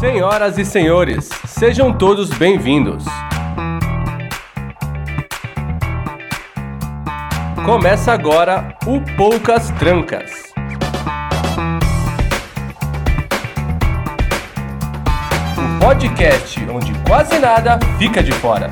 Senhoras e senhores, sejam todos bem-vindos. Começa agora o Poucas Trancas. O podcast onde quase nada fica de fora.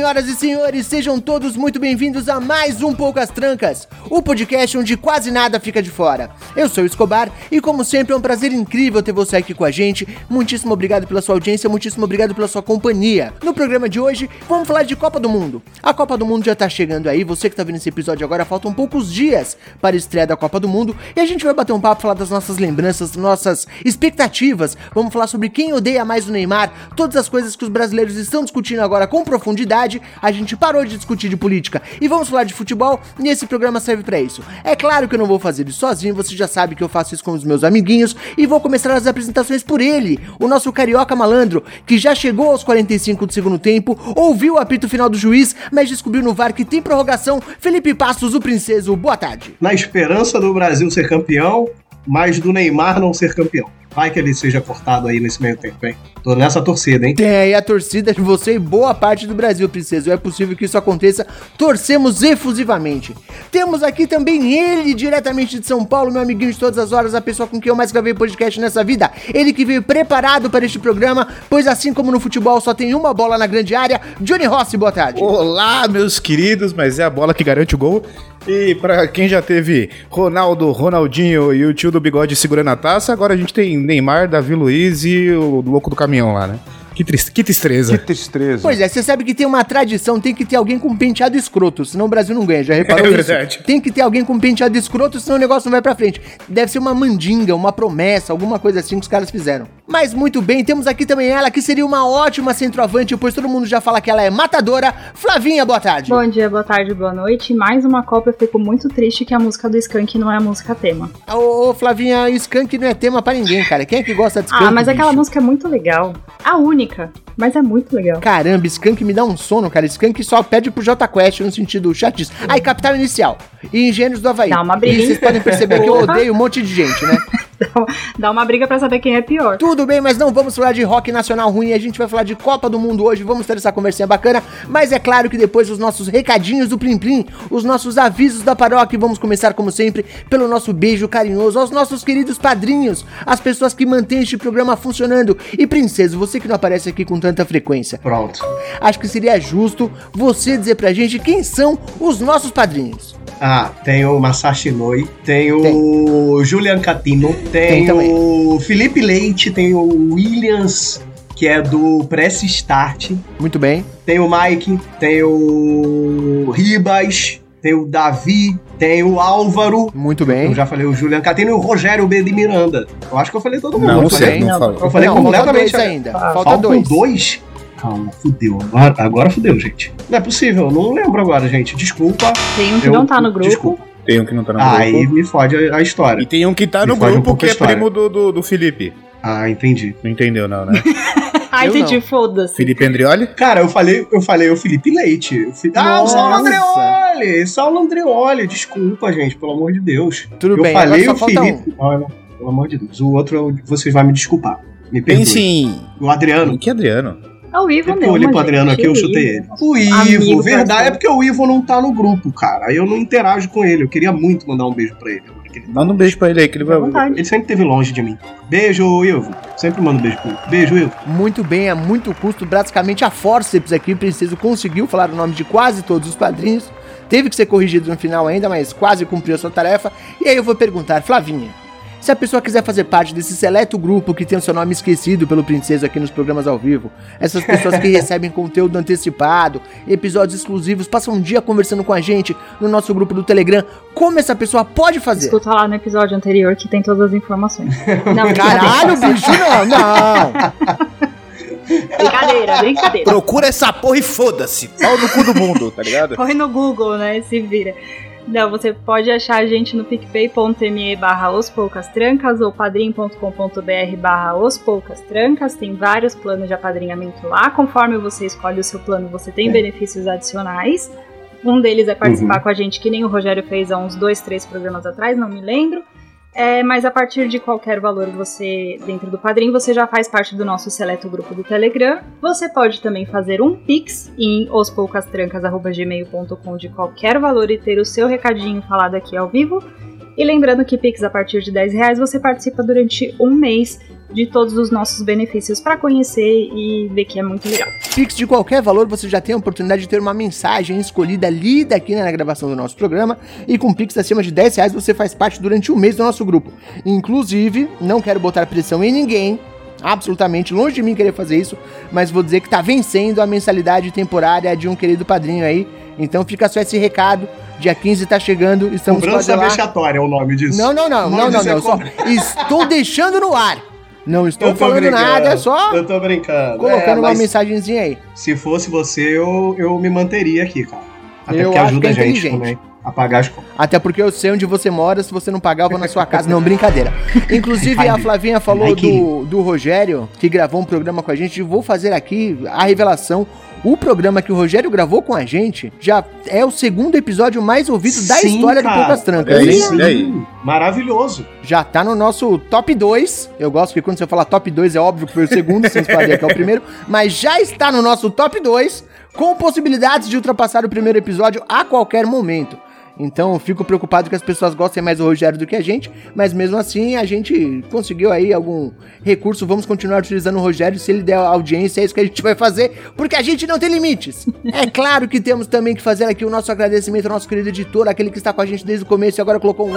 Senhoras e senhores, sejam todos muito bem-vindos a mais um Poucas Trancas, o podcast onde quase nada fica de fora. Eu sou o Escobar e, como sempre, é um prazer incrível ter você aqui com a gente. Muitíssimo obrigado pela sua audiência, muitíssimo obrigado pela sua companhia. No programa de hoje, vamos falar de Copa do Mundo. A Copa do Mundo já tá chegando aí, você que tá vendo esse episódio agora, faltam poucos dias para a estreia da Copa do Mundo e a gente vai bater um papo, falar das nossas lembranças, nossas expectativas. Vamos falar sobre quem odeia mais o Neymar, todas as coisas que os brasileiros estão discutindo agora com profundidade. A gente parou de discutir de política e vamos falar de futebol e esse programa serve para isso. É claro que eu não vou fazer isso sozinho, você já sabe que eu faço isso com os meus amiguinhos e vou começar as apresentações por ele, o nosso carioca malandro, que já chegou aos 45 do segundo tempo, ouviu o apito final do juiz, mas descobriu no VAR que tem prorrogação. Felipe Passos, o princeso, boa tarde. Na esperança do Brasil ser campeão, mas do Neymar não ser campeão. Vai que ele seja cortado aí nesse meio tempo, hein? Tô nessa torcida, hein? Tem aí a torcida de você e boa parte do Brasil, princesa. É possível que isso aconteça. Torcemos efusivamente. Temos aqui também ele, diretamente de São Paulo, meu amiguinho de todas as horas, a pessoa com quem eu mais gravei podcast nessa vida. Ele que veio preparado para este programa, pois assim como no futebol só tem uma bola na grande área. Johnny Rossi, boa tarde. Olá, meus queridos, mas é a bola que garante o gol. E pra quem já teve Ronaldo, Ronaldinho e o tio do bigode segurando a taça, agora a gente tem Neymar, Davi Luiz e o louco do caminhão lá, né? Que, triste, que tristeza. Que tristeza. Pois é, você sabe que tem uma tradição, tem que ter alguém com penteado escroto, senão o Brasil não ganha, já reparou É isso? Tem que ter alguém com penteado escroto, senão o negócio não vai pra frente. Deve ser uma mandinga, uma promessa, alguma coisa assim que os caras fizeram. Mas muito bem, temos aqui também ela, que seria uma ótima centroavante, pois todo mundo já fala que ela é matadora. Flavinha, boa tarde. Bom dia, boa tarde, boa noite. Mais uma Copa, eu fico muito triste que a música do Skank não é a música tema. Ô, ô, Flavinha, Skank não é tema pra ninguém, cara. Quem é que gosta de Skank, ah, mas aquela bicho? música é muito legal. A única, mas é muito legal. Caramba, Skank me dá um sono, cara. Skank só pede pro J Quest no sentido chatis. Aí, Capital Inicial e Engenheiros do Havaí. Dá uma E briga, vocês hein? podem perceber que eu odeio um monte de gente, né? Dá- Dá uma briga pra saber quem é pior. Tudo bem, mas não vamos falar de rock nacional ruim, a gente vai falar de Copa do Mundo hoje, vamos ter essa conversinha bacana, mas é claro que depois os nossos recadinhos do Plim Plim, os nossos avisos da paróquia, vamos começar como sempre pelo nosso beijo carinhoso aos nossos queridos padrinhos, as pessoas que mantêm este programa funcionando. E princesa, você que não aparece aqui com tanta frequência, Pronto. acho que seria justo você dizer pra gente quem são os nossos padrinhos. Ah, tem o Masashi Noi, tem o Julian Catino, Tem tem, o Felipe Leite, tem o Williams, que é do Press Start, Muito bem. tem o Mike, tem o Ribas, tem o Davi, tem o Álvaro. Muito Eu bem. já falei o Julian Catino e o Rogério B de Miranda. Eu acho que eu falei todo mundo. Não, eu falei, sei, não fala. eu falei não, falta completamente. dois ainda. Ah, Falta dois. dois? Calma, fudeu. Agora, agora fudeu, gente. Não é possível, eu não lembro agora, gente. Desculpa. Tem um que Eu- não tá no grupo. desculpa. Tem um que não tá no Aí grupo. me fode a, história. E tem um que tá no Me um grupo pouco que é primo do, do, do Felipe. Ah, entendi. Não entendeu, não, né? Ai, Eu gente, não. foda-se. Felipe Andrioli? Cara, eu falei, eu falei o Felipe Leite. O Ah, o Saulo Nossa. Andreoli! Saulo Andreoli, desculpa, gente, pelo amor de Deus. Tudo eu bem, falei agora o falta um. Felipe. Olha, pelo amor de Deus. O outro, eu- vocês vão me desculpar. Me perdoe. Pense em. O Adriano. Que Adriano? É o Ivo É mesmo, eu olhei pro gente. Adriano aqui, eu chutei ele. O Amigo Ivo, verdade, parceiro. é porque o Ivo não tá no grupo, cara. Aí eu não interajo com ele. Eu queria muito mandar um beijo pra ele. ele tá. Manda um beijo pra ele aí que ele vai. vontade. Ele sempre esteve longe de mim. Beijo, Ivo. Sempre mando beijo pro Ivo. Beijo, Ivo. Muito bem, a muito custo, praticamente a forceps aqui, Preciso conseguiu falar o nome de quase todos os padrinhos. Teve que ser corrigido no final ainda, mas quase cumpriu a sua tarefa. E aí eu vou perguntar, Flavinha, se a pessoa quiser fazer parte desse seleto grupo que tem o seu nome esquecido pelo Princeso aqui nos programas ao vivo, essas pessoas que recebem conteúdo antecipado, episódios exclusivos, passam um dia conversando com a gente no nosso grupo do Telegram, como essa pessoa pode fazer? Escuta lá no episódio anterior que tem todas as informações. Não, Caralho, bicho, não, não! Brincadeira, brincadeira. Procura essa porra e foda-se. Pau no cu do mundo, tá ligado? Corre no Google, né? Se vira. Não, você pode achar a gente no picpay.me barra os poucas trancas ou padrim.com.br barra os poucas trancas. Tem vários planos de apadrinhamento lá. Conforme você escolhe o seu plano, você tem é. benefícios adicionais. Um deles é participar uhum. com a gente, que nem o Rogério fez há uns dois, três programas atrás, não me lembro. É, mas a partir de qualquer valor você dentro do Padrim, você já faz parte do nosso seleto grupo do Telegram. Você pode também fazer um Pix em ospoucastrancas.gmail.com de qualquer valor e ter o seu recadinho falado aqui ao vivo. E lembrando que Pix a partir de 10 reais você participa durante um mês de todos os nossos benefícios para conhecer e ver que é muito legal. Pix de qualquer valor, você já tem a oportunidade de ter uma mensagem escolhida lida aqui na gravação do nosso programa. E com Pix acima de 10 reais você faz parte durante um mês do nosso grupo. Inclusive, não quero botar pressão em ninguém, absolutamente longe de mim querer fazer isso, mas vou dizer que tá vencendo a mensalidade temporária de um querido padrinho aí. Então fica só esse recado. Dia 15 tá chegando, estamos Cobrança vexatória é o nome disso. Não, não, não, não, não, não, é só estou deixando no ar. Não estou falando brincando. nada, é só. Eu tô brincando. Colocando é, uma mensagenzinha aí. Se fosse você, eu, eu me manteria aqui, cara. Até eu porque ajuda é a gente também a pagar as contas. Até porque eu sei onde você mora, se você não pagar, eu vou na sua casa. Não, brincadeira. Inclusive, a Flavinha falou do, do Rogério, que gravou um programa com a gente. Vou fazer aqui a revelação. O programa que o Rogério gravou com a gente já é o segundo episódio mais ouvido da história cara. do Poucas Trancas. É isso, é aí. Maravilhoso. Já tá no nosso top 2. Eu gosto que quando você fala top 2 é óbvio que foi o segundo, sem falar que é o primeiro. Mas já está no nosso top 2, com possibilidades de ultrapassar o primeiro episódio a qualquer momento. Então fico preocupado que as pessoas gostem mais do Rogério do que a gente, mas mesmo assim a gente conseguiu aí algum recurso. Vamos continuar utilizando o Rogério. Se ele der audiência, é isso que a gente vai fazer, porque a gente não tem limites. é claro que temos também que fazer aqui o nosso agradecimento ao nosso querido editor, aquele que está com a gente desde o começo e agora colocou um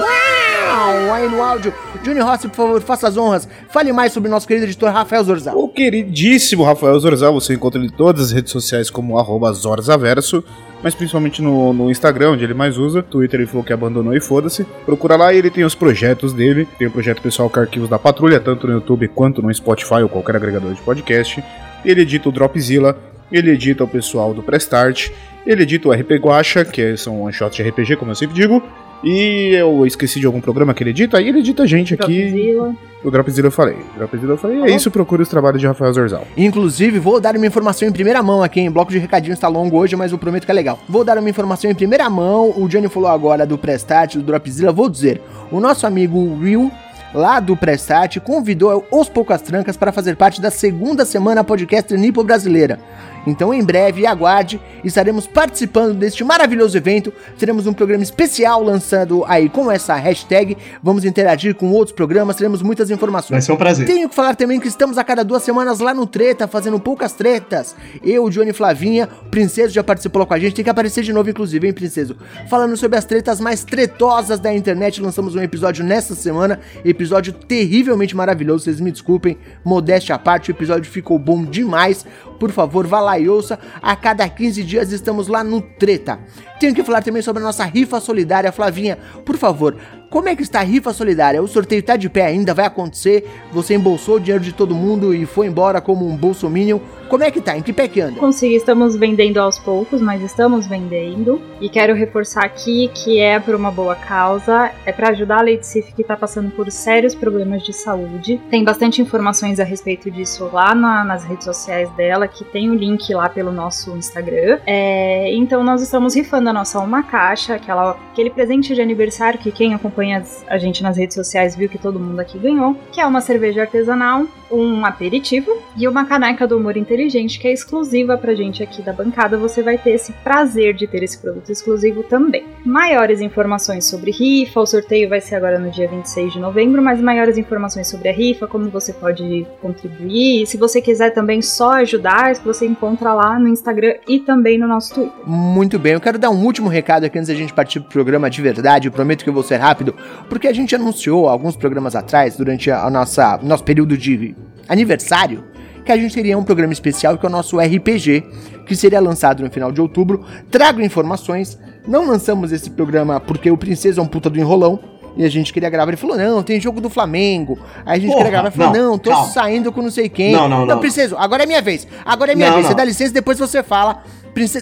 aí no áudio. Júnior Rossi, por favor, faça as honras. Fale mais sobre o nosso querido editor Rafael Zorzal. O queridíssimo Rafael Zorzal, você encontra ele em todas as redes sociais como Zorzaverso mas principalmente no, no Instagram, onde ele mais usa. Twitter ele falou que abandonou e foda-se. Procura lá e ele tem os projetos dele. Tem o projeto pessoal com arquivos da patrulha, tanto no YouTube quanto no Spotify ou qualquer agregador de podcast. Ele edita o Dropzilla, ele edita o pessoal do Prestart, ele edita o RP Guacha, que são one de RPG, como eu sempre digo. E eu esqueci de algum programa que ele edita, aí ele edita a gente aqui. Dropzilla. O Dropzilla eu falei. O Dropzilla eu falei. É isso, procure os trabalhos de Rafael Zorzal. Inclusive, vou dar uma informação em primeira mão aqui, em bloco de recadinhos está longo hoje, mas eu prometo que é legal. Vou dar uma informação em primeira mão. O Johnny falou agora do Prestat, do Dropzilla. Vou dizer, o nosso amigo Will lá do Prestat, convidou os Poucas Trancas para fazer parte da segunda semana podcast Nipo Brasileira. Então, em breve, aguarde, estaremos participando deste maravilhoso evento. Teremos um programa especial lançando aí com essa hashtag. Vamos interagir com outros programas, teremos muitas informações. Vai ser um prazer. Tenho que falar também que estamos a cada duas semanas lá no Treta, fazendo poucas tretas. Eu, Johnny Flavinha, Princeso já participou com a gente, tem que aparecer de novo, inclusive, hein, Princeso? Falando sobre as tretas mais tretosas da internet, lançamos um episódio nesta semana, episódio terrivelmente maravilhoso, vocês me desculpem, modéstia à parte, o episódio ficou bom demais. Por favor, vá lá e ouça. A cada 15 dias estamos lá no Treta. Tenho que falar também sobre a nossa rifa solidária, Flavinha. Por favor, como é que está a rifa solidária? O sorteio está de pé ainda, vai acontecer. Você embolsou o dinheiro de todo mundo e foi embora como um bolsominion. Como é que tá? Em que pé que anda? Consegui, estamos vendendo aos poucos, mas estamos vendendo. E quero reforçar aqui que é por uma boa causa. É para ajudar a Sif que está passando por sérios problemas de saúde. Tem bastante informações a respeito disso lá na, nas redes sociais dela, que tem o link lá pelo nosso Instagram. É, então nós estamos rifando a nossa uma caixa, aquela, aquele presente de aniversário que quem acompanha acompanha a gente nas redes sociais viu que todo mundo aqui ganhou, que é uma cerveja artesanal, um aperitivo e uma caneca do humor inteligente que é exclusiva pra gente aqui da bancada. Você vai ter esse prazer de ter esse produto exclusivo também. Maiores informações sobre rifa, o sorteio vai ser agora no dia 26 de novembro, mas maiores informações sobre a rifa, como você pode contribuir, se você quiser também só ajudar, você encontra lá no Instagram e também no nosso Twitter. Muito bem, eu quero dar um último recado aqui antes da gente partir pro programa de verdade. Eu prometo que eu vou ser rápido porque a gente anunciou alguns programas atrás, durante a nossa nosso período de aniversário, que a gente teria um programa especial que é o nosso RPG, que seria lançado no final de outubro. Trago informações. Não lançamos esse programa porque o Princesa é um puta do enrolão. E a gente queria gravar. Ele falou: não, tem jogo do Flamengo. Aí a gente Porra, queria gravar. Ele falou: não, não, tô calma. saindo com não sei quem. Não, não, não. Preciso. Agora é minha vez. Agora é minha Não, vez. Você não. dá licença, depois você fala.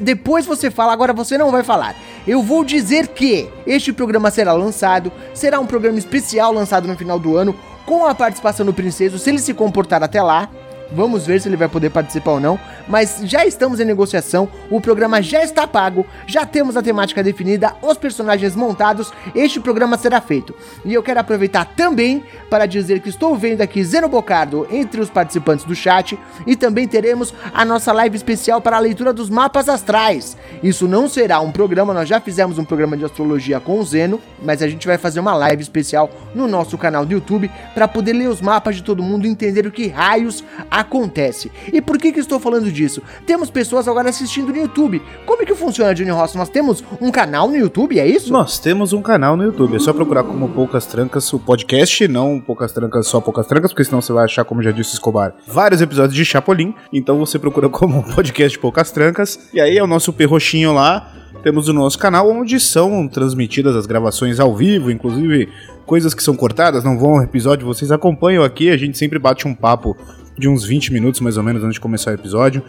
Depois você fala, agora você não vai falar. Eu vou dizer que este programa será lançado, será um programa especial lançado no final do ano, com a participação do Princeso, se ele se comportar até lá. Vamos ver se ele vai poder participar ou não. Mas já estamos em negociação, o programa já está pago, já temos a temática definida, os personagens montados. Este programa será feito. E eu quero aproveitar também para dizer que estou vendo aqui Zeno Bocardo entre os participantes do chat e também teremos a nossa live especial para a leitura dos mapas astrais. Isso não será um programa, nós já fizemos um programa de astrologia com o Zeno, mas a gente vai fazer uma live especial no nosso canal do YouTube para poder ler os mapas de todo mundo e entender o que raios acontece. E por que que estou falando disso? Temos pessoas agora assistindo no YouTube. Como é que funciona, Johnny Ross? Nós temos um canal no YouTube, é isso? Nós temos um canal no YouTube. É só procurar como Poucas Trancas o podcast, não Poucas Trancas só Poucas Trancas, porque senão você vai achar, como já disse Escobar, vários episódios de Chapolin. Então você procura como podcast Poucas Trancas. E aí é o nosso perroxinho lá. Temos o nosso canal onde são transmitidas as gravações ao vivo, inclusive coisas que são cortadas, não vão ao episódio, vocês acompanham aqui, a gente sempre bate um papo de uns 20 minutos mais ou menos antes de começar o episódio.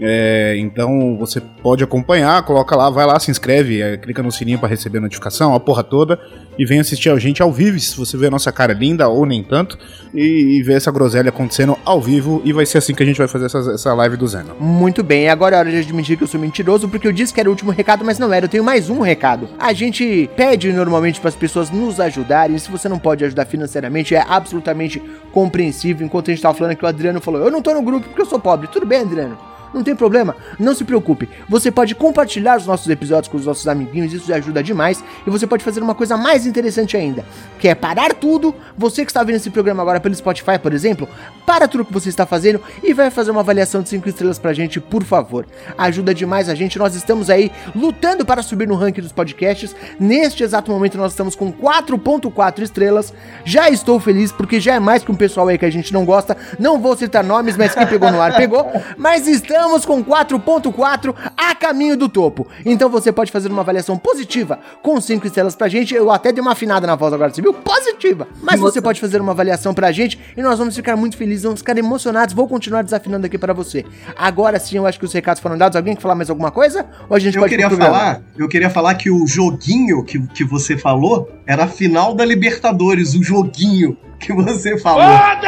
É, então você pode acompanhar, coloca lá, vai lá, se inscreve, é, clica no sininho para receber a notificação, a porra toda, e vem assistir a gente ao vivo, se você vê a nossa cara linda ou nem tanto, e, e ver essa groselha acontecendo ao vivo, e vai ser assim que a gente vai fazer essa, essa live do Zeno. Muito bem, agora é hora de admitir que eu sou mentiroso, porque eu disse que era o último recado, mas não era. Eu tenho mais um recado. A gente pede normalmente para as pessoas nos ajudarem. Se você não pode ajudar financeiramente, é absolutamente compreensível. Enquanto a gente tava falando aqui, o Adriano falou: Eu não tô no grupo porque eu sou pobre. Tudo bem, Adriano. Não tem problema, não se preocupe. Você pode compartilhar os nossos episódios com os nossos amiguinhos, isso ajuda demais. E você pode fazer uma coisa mais interessante ainda, que é parar tudo. Você que está vendo esse programa agora pelo Spotify, por exemplo, para tudo que você está fazendo e vai fazer uma avaliação de 5 estrelas pra gente, por favor. Ajuda demais a gente. Nós estamos aí lutando para subir no ranking dos podcasts. Neste exato momento nós estamos com 4.4 estrelas. Já estou feliz porque já é mais que um pessoal aí que a gente não gosta. Não vou citar nomes, mas quem pegou no ar pegou. Mas estamos com 4.4 a caminho do topo. Então você pode fazer uma avaliação positiva com 5 estrelas pra gente. Eu até dei uma afinada na voz agora, você viu? Positiva. Mas você pode fazer uma avaliação pra gente e nós vamos ficar muito felizes, vamos ficar emocionados. Vou continuar desafinando aqui para você. Agora sim, eu acho que os recados foram dados. Alguém quer falar mais alguma coisa? Ou a gente Eu pode queria falar, eu queria falar que o joguinho que, que você falou era a final da Libertadores, o joguinho que você falou. Ah,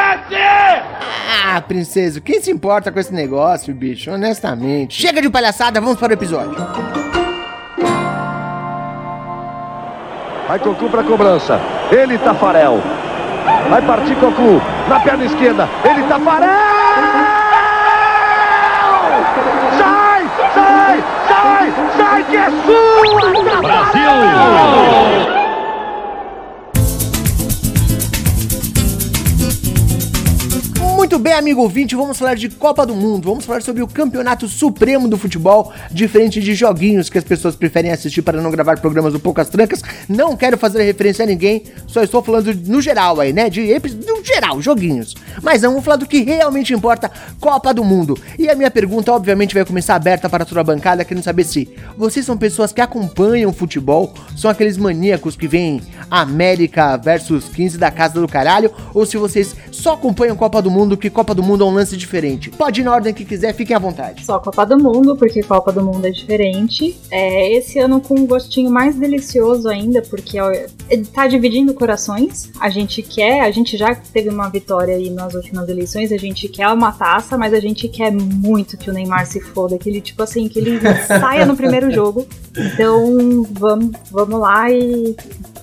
princesa, quem se importa com esse negócio, bicho? Honestamente. Chega de palhaçada, vamos para o episódio. Vai Cocu pra cobrança. Ele, Tafarel. Vai partir Cocu. Na perna esquerda. Ele, Tafarel! Sai! Sai! Sai! Sai que é sua! Brasil! Muito bem, amigo ouvinte, vamos falar de Copa do Mundo, vamos falar sobre o campeonato supremo do futebol, diferente de joguinhos que as pessoas preferem assistir para não gravar programas do Poucas Trancas. Não quero fazer referência a ninguém, só estou falando no geral aí, né? De no geral, joguinhos. Mas vamos falar do que realmente importa, Copa do Mundo. E a minha pergunta, obviamente, vai começar aberta para toda a bancada, querendo saber se vocês são pessoas que acompanham futebol, são aqueles maníacos que veem América versus 15 da casa do caralho, ou se vocês só acompanham Copa do Mundo, que Copa do Mundo é um lance diferente. Pode ir na ordem que quiser, fiquem à vontade. Só Copa do Mundo, porque Copa do Mundo é diferente. É, esse ano com um gostinho mais delicioso ainda, porque tá dividindo corações. A gente quer, a gente já teve uma vitória aí nas últimas eleições, a gente quer uma taça, mas a gente quer muito que o Neymar se foda, que ele, tipo assim, que ele saia no primeiro jogo. Então, vamos, vamos lá e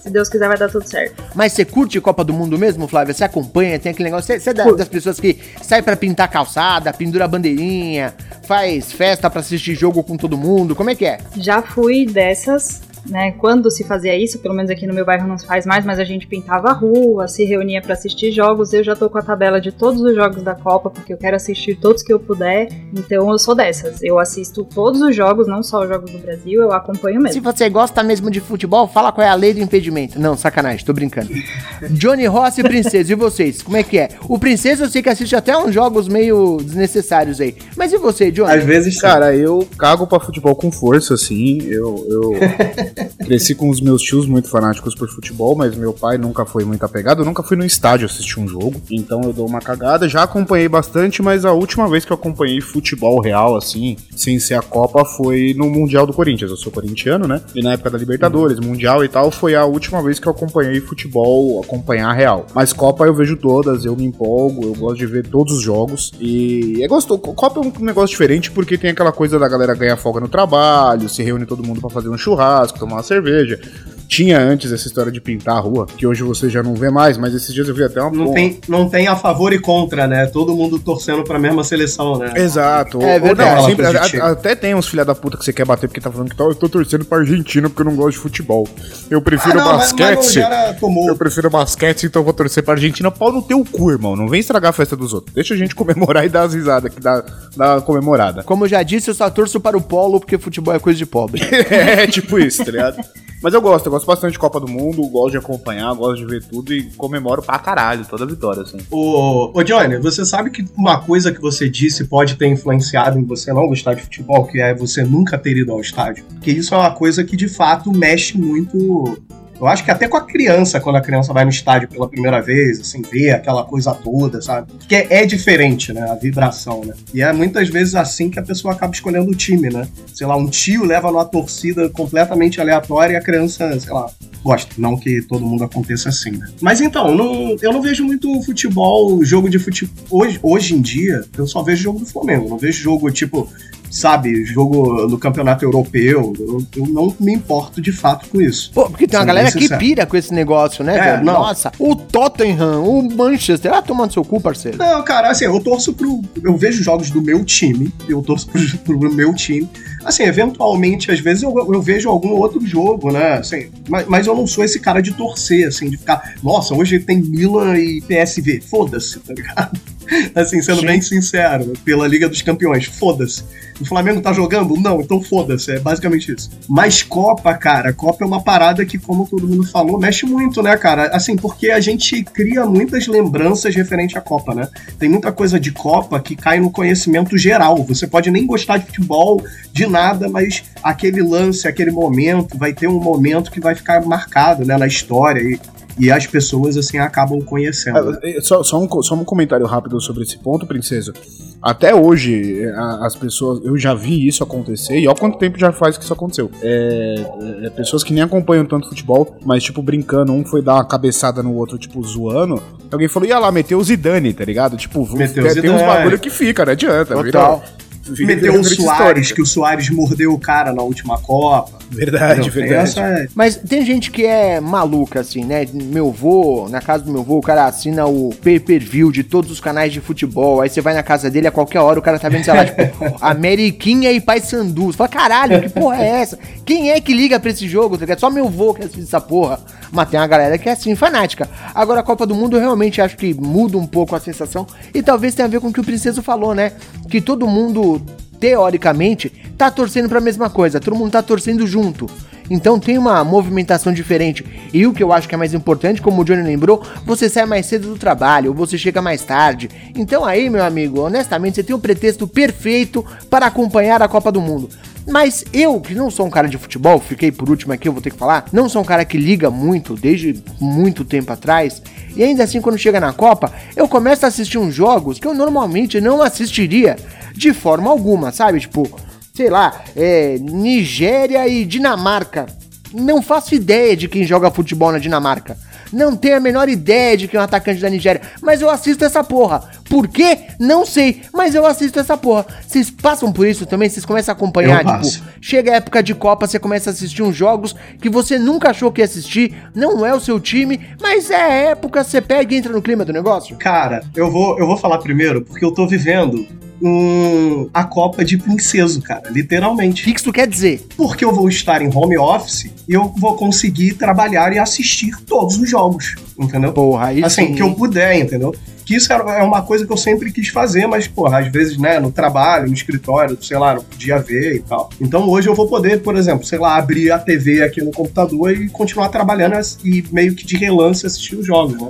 se Deus quiser vai dar tudo certo. Mas você curte Copa do Mundo mesmo, Flávia? Você acompanha, tem aquele negócio. Você, você é da- das pessoas que sai pra pintar calçada, pendura bandeirinha, faz festa pra assistir jogo com todo mundo. Como é que é? Já fui dessas, né? Quando se fazia isso, pelo menos aqui no meu bairro não se faz mais, mas a gente pintava a rua, se reunia pra assistir jogos. Eu já tô com a tabela de todos os jogos da Copa, porque eu quero assistir todos que eu puder. Então eu sou dessas. Eu assisto todos os jogos, não só os jogos do Brasil, eu acompanho Se mesmo. você gosta mesmo de futebol, fala qual é a lei do impedimento. Não, sacanagem, tô brincando. Johnny Ross e Princesa, e vocês? Como é que é? O Princesa eu sei que assiste até uns jogos meio desnecessários aí. Mas e você, Johnny? Às vezes. Cara, eu cago pra futebol com força, assim. Eu, eu, Cresci com os meus tios muito fanáticos por futebol, mas meu pai nunca foi muito apegado. Eu nunca fui no estádio assistir um jogo, então eu dou uma cagada. Já acompanhei bastante, mas a última vez que eu acompanhei futebol real, assim, sem ser a Copa, foi no Mundial do Corinthians. Eu sou corintiano, né? E na época da Libertadores, Mundial e tal, foi a última vez que eu acompanhei futebol, acompanhar real. Mas Copa eu vejo todas, eu me empolgo, eu gosto de ver todos os jogos. E é gostoso. Copa é um negócio diferente porque tem aquela coisa da galera ganhar folga no trabalho, se reúne todo mundo para fazer um churrasco, tomar uma cerveja. Tinha antes essa história de pintar a rua, que hoje você já não vê mais, mas esses dias eu vi até uma. Não tem, não tem a favor e contra, né? Todo mundo torcendo pra mesma seleção, né? Exato. É Ou- não, sempre- a- até tem uns filha da puta que você quer bater porque tá falando que tá, eu tô torcendo pra Argentina porque eu não gosto de futebol. Eu prefiro Ah, não, mas- mas não basquete. eu prefiro basquete, então eu vou torcer pra Argentina. Pau no teu cu, irmão. Não vem estragar a festa dos outros. Deixa a gente comemorar e dar as risadas que dá, dá uma comemorada. Como eu já disse, eu só torço para o polo porque futebol é coisa de pobre. é, tipo isso, tá ligado? Mas eu gosto, eu gosto bastante de Copa do Mundo, gosto de acompanhar, gosto de ver tudo e comemoro pra caralho toda vitória, assim. Ô, ô Johnny, você sabe que uma coisa que você disse pode ter influenciado em você não gostar de futebol, que é você nunca ter ido ao estádio? Porque isso é uma coisa que de fato mexe muito. Eu acho que até com a criança, quando a criança vai no estádio pela primeira vez, assim, vê aquela coisa toda, sabe? Porque é, diferente, né? A vibração, né? E é muitas vezes assim que a pessoa acaba escolhendo o time, né? Sei lá, um tio leva numa torcida completamente aleatória e a criança, sei lá, gosta. Não que todo mundo aconteça assim, né? Mas então, não- eu não vejo muito futebol, jogo de futebol. Hoje, hoje em dia, eu só vejo jogo do Flamengo. Não vejo jogo tipo, sabe, jogo no campeonato europeu. Eu, eu não me importo de fato com isso. Pô, porque tem uma galera que pira com esse negócio, né, É, velho? não. Nossa, o Tottenham, o Manchester. Ah, tomando seu cu, parceiro. Não, cara, assim, eu torço pro. Eu vejo jogos do meu time, eu torço pro, pro meu time. Assim, eventualmente, às vezes eu, eu vejo algum outro jogo, né? Assim, mas, mas eu não sou esse cara de torcer, assim, de ficar, nossa, hoje tem Milan e PSV. Foda-se, tá ligado? Assim, sendo bem sincero, pela Liga dos Campeões, foda-se. O Flamengo tá jogando? Não, então foda-se, é basicamente isso. Mas Copa, cara, Copa é uma parada que, como todo mundo falou, mexe muito, né, cara? Assim, porque a gente cria muitas lembranças referente à Copa, né? Tem muita coisa de Copa que cai no conhecimento geral. Você pode nem gostar de futebol, de nada, mas aquele lance, aquele momento, vai ter um momento que vai ficar marcado, né, na história e, e as pessoas, assim, acabam conhecendo. né? É, Só, só um, só um comentário rápido sobre esse ponto, princesa. Até hoje, é, as pessoas. Eu já vi isso acontecer, e olha quanto tempo já faz que isso aconteceu. É, é, pessoas que nem acompanham tanto futebol, mas, tipo, brincando, um foi dar uma cabeçada no outro, tipo, zoando. Alguém falou, ia lá, meteu o Zidane, tá ligado? Tipo, Meteu tem, tem uns bagulho que fica, não adianta. Total. vira- Meteu vira o Soares, histórica. que o Soares mordeu o cara na última Copa. Verdade? Tem verdade. É- Mas tem gente que é maluca, assim, né? Meu vô, na casa do meu vô, o cara assina o pay-per-view de todos os canais de futebol. Aí você vai na casa dele, a qualquer hora o cara tá vendo, sei lá, tipo, Ameriquinha e Paysandu. Você fala, caralho, que porra é essa? Quem é que liga pra esse jogo? tá ligado? Só meu vô que assiste essa porra. Mas tem uma galera que é assim, fanática. Agora, a Copa do Mundo eu realmente acho que muda um pouco a sensação. E talvez tenha a ver com o que o Princeso falou, né? Que todo mundo teoricamente, tá torcendo pra mesma coisa, todo mundo tá torcendo junto. Então tem uma movimentação diferente. E o que eu acho que é mais importante, como o Johnny lembrou, você sai mais cedo do trabalho, ou você chega mais tarde. Então aí, meu amigo, honestamente, você tem um pretexto perfeito para acompanhar a Copa do Mundo. Mas eu, que não sou um cara de futebol, fiquei por último aqui, eu vou ter que falar, não sou um cara que liga muito desde muito tempo atrás. E ainda assim, quando chega na Copa, eu começo a assistir uns jogos que eu normalmente não assistiria de forma alguma, sabe? Tipo, sei lá, é, Nigéria e Dinamarca. Não faço ideia de quem joga futebol na Dinamarca. Não tenho a menor ideia de quem é um atacante da Nigéria. Mas eu assisto essa porra. Por quê? Não sei. Mas eu assisto essa porra. Vocês passam por isso também? Vocês começam a acompanhar? Eu passo. Tipo, chega a época de Copa, você começa a assistir uns jogos que você nunca achou que ia assistir. Não é o seu time, mas é a época, você pega e entra no clima do negócio. Cara, eu vou, eu vou falar primeiro, porque eu tô vivendo um, a Copa de Princeso, cara, O literalmente. que que isso quer dizer? Porque eu vou estar em home office e eu vou conseguir trabalhar e assistir todos os jogos, entendeu? Porra, isso. assim, que eu puder, entendeu? Que isso era- é uma coisa que eu sempre quis fazer, mas, porra, às vezes, né, no trabalho, no escritório, sei lá, não podia ver e tal. Então hoje eu vou poder, por exemplo, sei lá, abrir a TV aqui no computador e continuar trabalhando e meio que de relance assistir os jogos, né?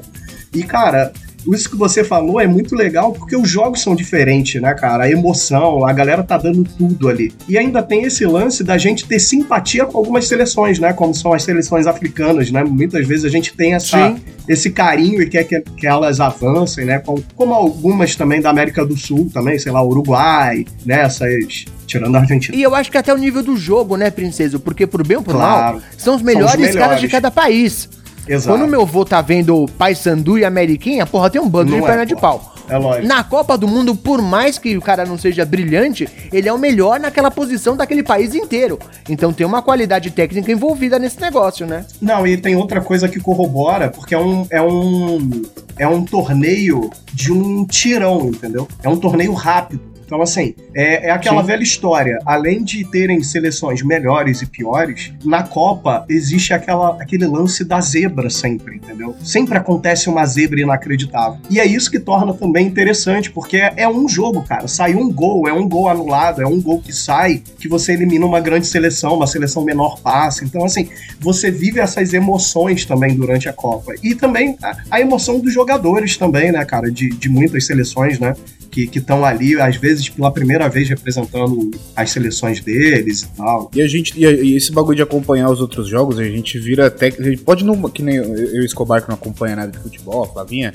E, cara, isso que você falou é muito legal porque os jogos são diferentes, né, cara? A emoção, a galera tá dando tudo ali. E ainda tem esse lance da gente ter simpatia com algumas seleções, né? Como são as seleções africanas, né? Muitas vezes a gente tem essa, esse carinho e quer que, que elas avancem, né? Como, como algumas também da América do Sul também, sei lá, Uruguai, né? Essas tirando a Argentina. E eu acho que até o nível do jogo, né, Princesa? Porque por bem ou por Claro. mal, são os melhores, São os melhores. caras de cada país. Exato. Quando o meu vô tá vendo Paysandu e Ameriquinha, porra, tem um bando Não de é, perna de pau. É lógico. Na Copa do Mundo, por mais que o cara não seja brilhante, ele é o melhor naquela posição daquele país inteiro. Então tem uma qualidade técnica envolvida nesse negócio, né? Não, e tem outra coisa que corrobora, porque é um, é um, é um torneio de um tirão, entendeu? É um torneio rápido. Então, assim, é, é aquela Sim. velha história. Além de terem seleções melhores e piores, na Copa existe aquela, aquele lance da zebra sempre, entendeu? Sempre acontece uma zebra inacreditável. E é isso que torna também interessante, porque é, é um jogo, cara. Sai um gol, é um gol anulado, é um gol que sai, que você elimina uma grande seleção, uma seleção menor passa. Então, assim, você vive essas emoções também durante a Copa. E também a, a emoção dos jogadores também, né, cara? De, de muitas seleções, né? Que estão ali, às vezes, pela primeira vez representando as seleções deles e tal. E a gente. E, e esse bagulho de acompanhar os outros jogos, a gente vira técnico. A gente pode não. Que nem eu e Escobar que não acompanha nada de futebol, a Flavinha.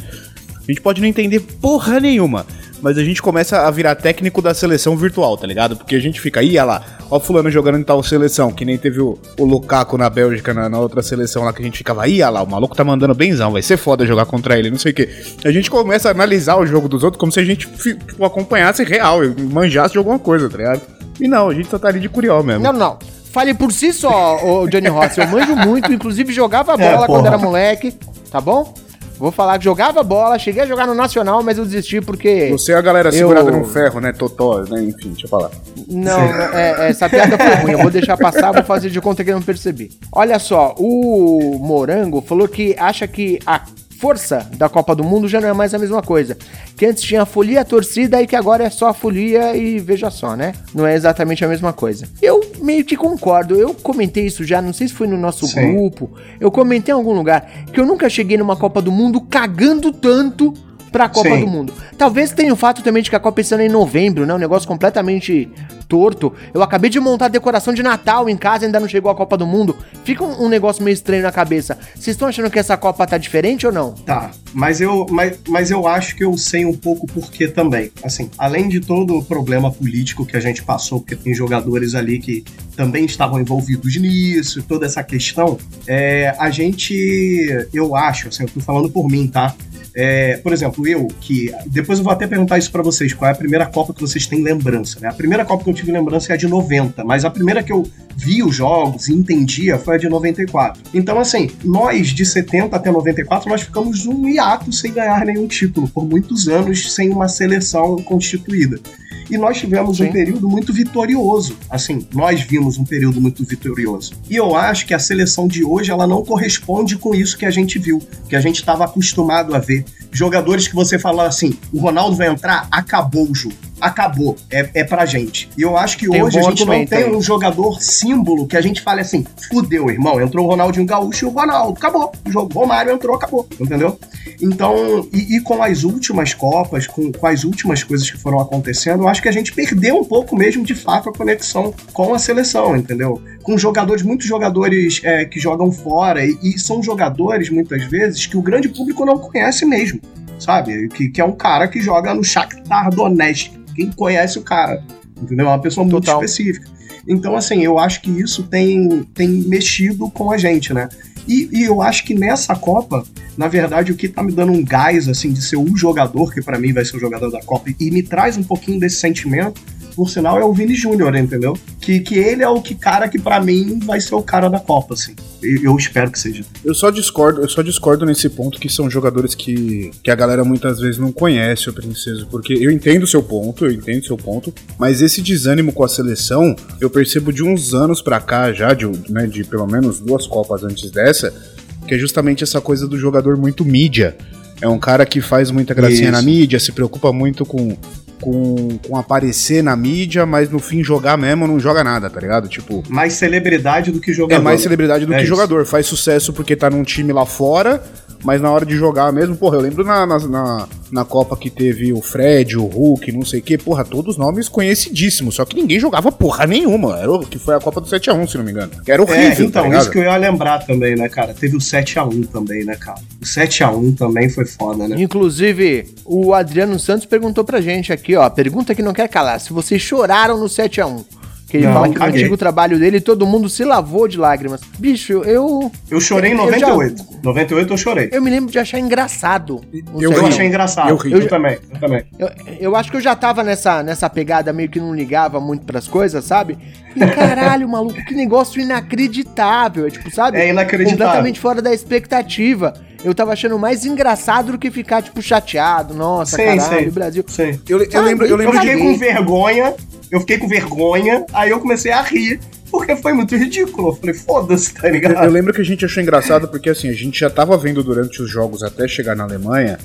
A gente pode não entender porra nenhuma. Mas a gente começa a virar técnico da seleção virtual, tá ligado? Porque a gente fica, ia lá, ó fulano jogando em tal seleção, que nem teve o, o Lukaku na Bélgica, na, na outra seleção lá, que a gente ficava, ia lá, o maluco tá mandando benzão, vai ser foda jogar contra ele, não sei o quê. A gente começa a analisar o jogo dos outros como se a gente tipo, acompanhasse real, manjasse de alguma coisa, tá ligado? E não, a gente só tá ali de curió mesmo. Não, não. Fale por si só, ô Johnny Rossi. Eu manjo muito, inclusive jogava bola porra. quando era moleque, tá bom? Vou falar que jogava bola, cheguei a jogar no Nacional, mas eu desisti porque. Você é a galera Eu- segurada num ferro, né? Totó, né? Enfim, deixa eu falar. Não, é, essa piada foi ruim. Eu vou deixar passar, vou fazer de conta que eu não percebi. Olha só, o Morango falou que acha que a força da Copa do Mundo já não é mais a mesma coisa. Que antes tinha a folia a torcida e que agora é só a folia e veja só, né? Não é exatamente a mesma coisa. Eu meio que concordo. Eu comentei isso já, não sei se foi no nosso Sim. grupo. Eu comentei em algum lugar que eu nunca cheguei numa Copa do Mundo cagando tanto pra Copa Sim. do Mundo. Talvez tenha o fato também de que a Copa esse ano é em novembro, né? Um negócio completamente torto. Eu acabei de montar a decoração de Natal em casa e ainda não chegou a Copa do Mundo. Fica um, um negócio meio estranho na cabeça. Vocês estão achando que essa Copa tá diferente ou não? Tá, mas eu, mas, mas eu acho que eu sei um pouco por que também. Assim, além de todo o problema político que a gente passou, porque tem jogadores ali que também estavam envolvidos nisso, toda essa questão, é, a gente, eu acho, assim, eu tô falando por mim, tá? É, por exemplo, eu, que. Depois eu vou até perguntar isso pra vocês: qual é a primeira Copa que vocês têm lembrança, né? A primeira Copa que eu tive lembrança é a de 90, mas a primeira que eu vi os jogos e entendia foi a de 94. Então, assim, nós de 70 até 94, nós ficamos um hiato sem ganhar nenhum título, por muitos anos sem uma seleção constituída. E nós tivemos Sim. um período muito vitorioso. Assim, nós vimos um período muito vitorioso. E eu acho que a seleção de hoje ela não corresponde com isso que a gente viu, que a gente estava acostumado a ver. Jogadores que você fala assim, o Ronaldo vai entrar, acabou o jogo. Acabou. É, é pra gente. E eu acho que Tem um hoje a bom gente não tem aí. um jogador símbolo que a gente fale assim, fudeu, irmão. Entrou o Ronaldinho Gaúcho e o Ronaldo. Acabou. O jogo. Romário entrou, acabou. Entendeu? Então, e, e com as últimas Copas, com, com as últimas coisas que foram acontecendo, eu acho que a gente perdeu um pouco mesmo, de fato, a conexão com a seleção, entendeu? Com jogadores, muitos jogadores é, que jogam fora, e, e são jogadores, muitas vezes, que o grande público não conhece mesmo, sabe? Que, que é um cara que joga no Shakhtar Donetsk. Quem conhece o cara, entendeu? É uma pessoa muito Total. específica. Então, assim, eu acho que isso tem, tem mexido com a gente, né? E, e eu acho que nessa Copa, na verdade, o que tá me dando um gás, assim, de ser o jogador, que pra mim vai ser o jogador da Copa, e me traz um pouquinho desse sentimento, por sinal, é o Vini Júnior, entendeu? Que, que ele é o que cara que pra mim vai ser o cara da Copa, assim. Eu, eu espero que seja. Eu só discordo, eu só discordo nesse ponto que são jogadores que, que a galera muitas vezes não conhece o Princeso, porque eu entendo o seu ponto, eu entendo o seu ponto, mas esse desânimo com a seleção, eu percebo de uns anos pra cá já, de, né, de pelo menos duas copas antes dessa, que é justamente essa coisa do jogador muito mídia. É um cara que faz muita gracinha Isso. na mídia, se preocupa muito com com, com aparecer na mídia, mas no fim jogar mesmo não joga nada, tá ligado? Tipo. Mais celebridade do que jogador. É mais celebridade do É que isso. jogador. Faz sucesso porque tá num time lá fora, mas na hora de jogar mesmo, porra, eu lembro na, na, na, na Copa que teve o Fred, o Hulk, não sei o que, porra, todos nomes conhecidíssimos, só que ninguém jogava porra nenhuma. Era o que foi a Copa do 7x1, se não me engano. Que era É, horrível, então, tá isso que eu ia lembrar também, né, cara? Teve o 7x1 também, né, cara? O 7x1 também foi foda, né? Inclusive, o Adriano Santos perguntou pra gente aqui, ó. Pergunta que não quer calar. Se vocês choraram no 7x1. Que ele Não, fala que no caguei. antigo trabalho dele todo mundo se lavou de lágrimas. Bicho, eu. Eu chorei em Eu já- 98. 98 eu chorei. Eu me lembro de achar engraçado. o Eu Eu 7x1. achei engraçado. Eu Eu, ri. também, eu também. Eu, eu acho que eu já tava nessa, nessa pegada meio que não ligava muito pras coisas, sabe? E caralho, maluco, que negócio inacreditável. É tipo, sabe? É inacreditável. Completamente fora da expectativa. Eu tava achando mais engraçado do que ficar, tipo, chateado. Nossa, Sim, caralho, sim. Brasil. Sim. Eu, eu lembro, eu Eu lembro fiquei de. com vergonha, eu fiquei com vergonha, aí eu comecei a rir, porque foi muito ridículo. Eu falei, foda-se, tá Eu ligado? lembro que a gente achou engraçado porque assim, a gente já tava vendo durante os jogos até chegar na Alemanha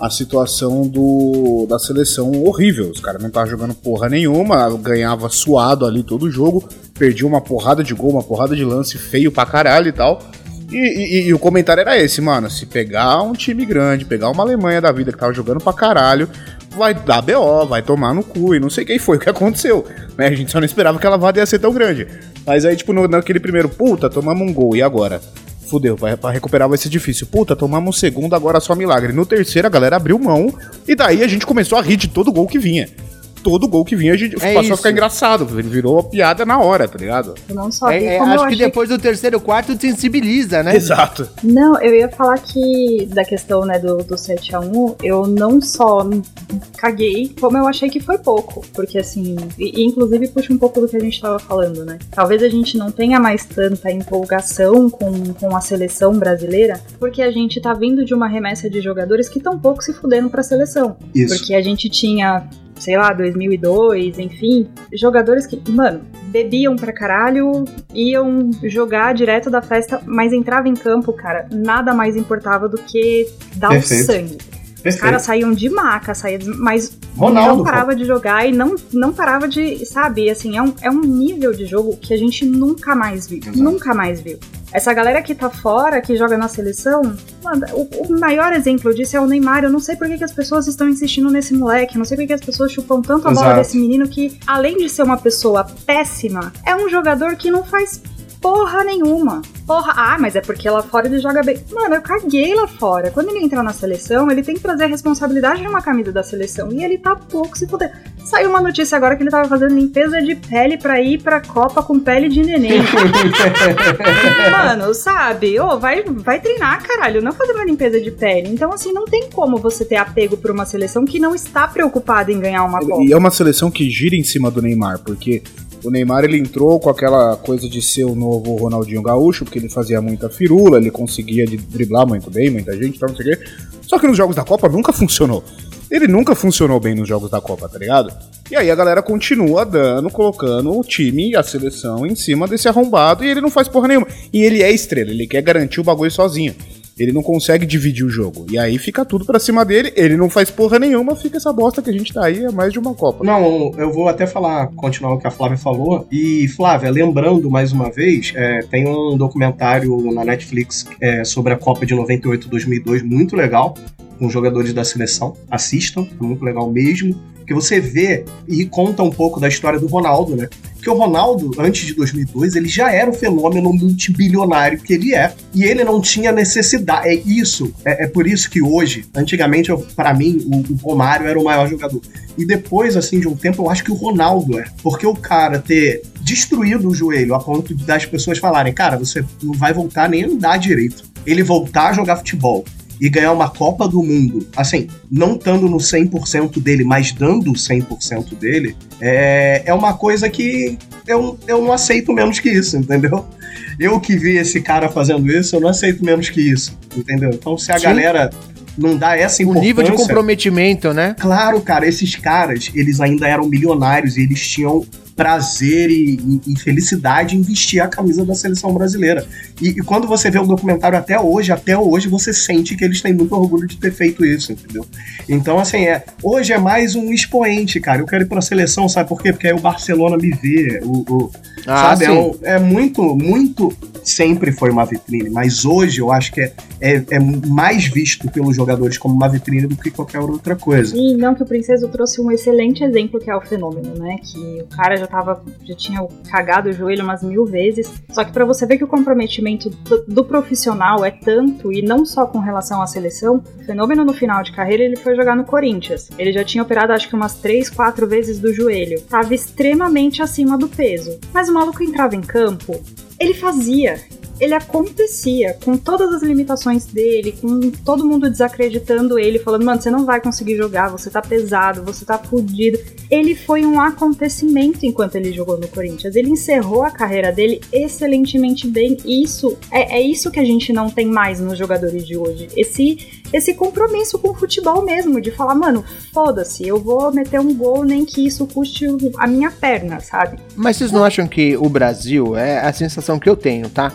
a situação do da seleção horrível. Os caras não estavam jogando porra nenhuma, ganhava suado ali todo o jogo, perdia uma porrada de gol, uma porrada de lance feio pra caralho e tal. E, e- e o comentário era esse, mano. Se pegar um time grande, pegar uma Alemanha da vida que tava jogando pra caralho, vai dar BO, vai tomar no cu e não sei quem foi o que aconteceu. Né? A gente só não esperava que a lavada ia ser tão grande. Mas aí, tipo, no- naquele primeiro, puta, tomamos um gol, e agora? Fudeu, pra, pra recuperar vai ser difícil. Puta, tomamos um segundo, agora só milagre. No terceiro, a galera abriu mão, e daí a gente começou a rir de todo gol que vinha. Todo gol que vinha, a gente É passou a isso. ficar engraçado. Virou piada na hora, tá ligado? Eu não só É, vi é, como eu acho que depois do terceiro quarto sensibiliza, né? Exato. Não, eu ia falar que da questão né, do, do 7x1, eu não só caguei, como eu achei que foi pouco. Porque assim, e, e inclusive puxa um pouco do que a gente tava falando, né? Talvez a gente não tenha mais tanta empolgação com, com a seleção brasileira, porque a gente tá vindo de uma remessa de jogadores que tão pouco se fudendo pra seleção. Isso. Porque a gente tinha, sei lá, 2002, enfim, jogadores que, mano, bebiam pra caralho, iam jogar direto da festa, mas entrava em campo, cara, nada mais importava do que dar Perfeito. o sangue. Os Perfeito. caras saíam de maca, saíam de- mas Ronaldo, não parava de jogar e não, não parava de, sabe, assim, é um, é um nível de jogo que a gente nunca mais viu. Exato. Nunca mais viu. Essa galera que tá fora, que joga na seleção, o, o maior exemplo disso é o Neymar. Eu não sei por que, que as pessoas estão insistindo nesse moleque, eu não sei por que, que as pessoas chupam tanto a bola Exato. desse menino que, além de ser uma pessoa péssima, é um jogador que não faz porra nenhuma. Porra, ah, mas é porque lá fora ele joga bem. Mano, eu caguei lá fora. Quando ele entrar na seleção, ele tem que trazer a responsabilidade de uma camisa da seleção. E ele tá pouco se fuder. Saiu uma notícia agora que ele tava fazendo limpeza de pele pra ir pra Copa com pele de neném. Mano, sabe? Ô, vai, vai treinar, caralho. Não fazer uma limpeza de pele. Então, assim, não tem como você ter apego por uma seleção que não está preocupada em ganhar uma Copa. E é uma seleção que gira em cima do Neymar, porque o Neymar ele entrou com aquela coisa de ser o novo Ronaldinho Gaúcho, porque ele fazia muita firula, ele conseguia driblar muito bem, muita gente, tal, não sei o quê. Só que nos jogos da Copa nunca funcionou. Ele nunca funcionou bem nos jogos da Copa, tá ligado? E aí a galera continua dando, colocando o time e a seleção em cima desse arrombado e ele não faz porra nenhuma. E ele é estrela, ele quer garantir o bagulho sozinho. Ele não consegue dividir o jogo. E aí fica tudo pra cima dele, ele não faz porra nenhuma, fica essa bosta que a gente tá aí há mais de uma Copa. Não, eu vou até falar, continuar o que a Flávia falou. E, Flávia, lembrando mais uma vez, é, tem um documentário na Netflix é, sobre a Copa de 98-2002, muito legal, com jogadores da seleção. Assistam, é muito legal mesmo. Que você vê e conta um pouco da história do Ronaldo, né? Porque o Ronaldo, antes de 2002, ele já era o fenômeno multibilionário que ele é. E ele não tinha necessidade. É isso. É, é por isso que hoje, antigamente, pra mim, o, o Romário era o maior jogador. E depois, assim, de um tempo, eu acho que o Ronaldo é. Porque o cara ter destruído o joelho a ponto das pessoas falarem, cara, você não vai voltar nem andar direito. Ele voltar a jogar futebol e ganhar uma Copa do Mundo, assim, não estando no 100% dele, mas dando o 100% dele, é, é uma coisa que eu, eu não aceito menos que isso, entendeu? Eu que vi esse cara fazendo isso, eu não aceito menos que isso, entendeu? Então, se a Sim. galera não dá essa O importância... nível de comprometimento, né? Claro, cara, esses caras, eles ainda eram milionários e eles tinham prazer e, e, e, felicidade em vestir a camisa da seleção brasileira. E, e, quando você vê o documentário até hoje, até hoje você sente que eles têm muito orgulho de ter feito isso, entendeu? Então, assim, é, hoje é mais um expoente, cara. Eu quero ir pra seleção, sabe por quê? Porque aí o Barcelona me vê, o, o ah, sabe? É, um, é, muito, muito sempre foi uma vitrine, mas hoje eu acho que é, é, é, mais visto pelos jogadores como uma vitrine do que qualquer outra coisa. Sim, não, que o Princeso trouxe um excelente exemplo que é o fenômeno, né? Que o cara já tava, já tinha cagado o joelho umas mil vezes. Só que para você ver que o comprometimento do, do, profissional é tanto, e não só com relação à seleção, o fenômeno no final de carreira ele foi jogar no Corinthians. Ele já tinha operado acho que umas três, quatro vezes do joelho. Tava extremamente acima do peso. Mas o maluco entrava em campo, ele fazia, ele acontecia com todas as limitações dele, com todo mundo desacreditando ele, falando, mano, você não vai conseguir jogar, você tá pesado, você tá fudido. Ele foi um acontecimento enquanto ele jogou no Corinthians. Ele encerrou a carreira dele excelentemente bem. Isso é, é isso que a gente não tem mais nos jogadores de hoje. Esse esse compromisso com o futebol mesmo, de falar, mano, foda-se, eu vou meter um gol nem que isso custe a minha perna, sabe? Mas vocês não acham que o Brasil, é a sensação que eu tenho, tá?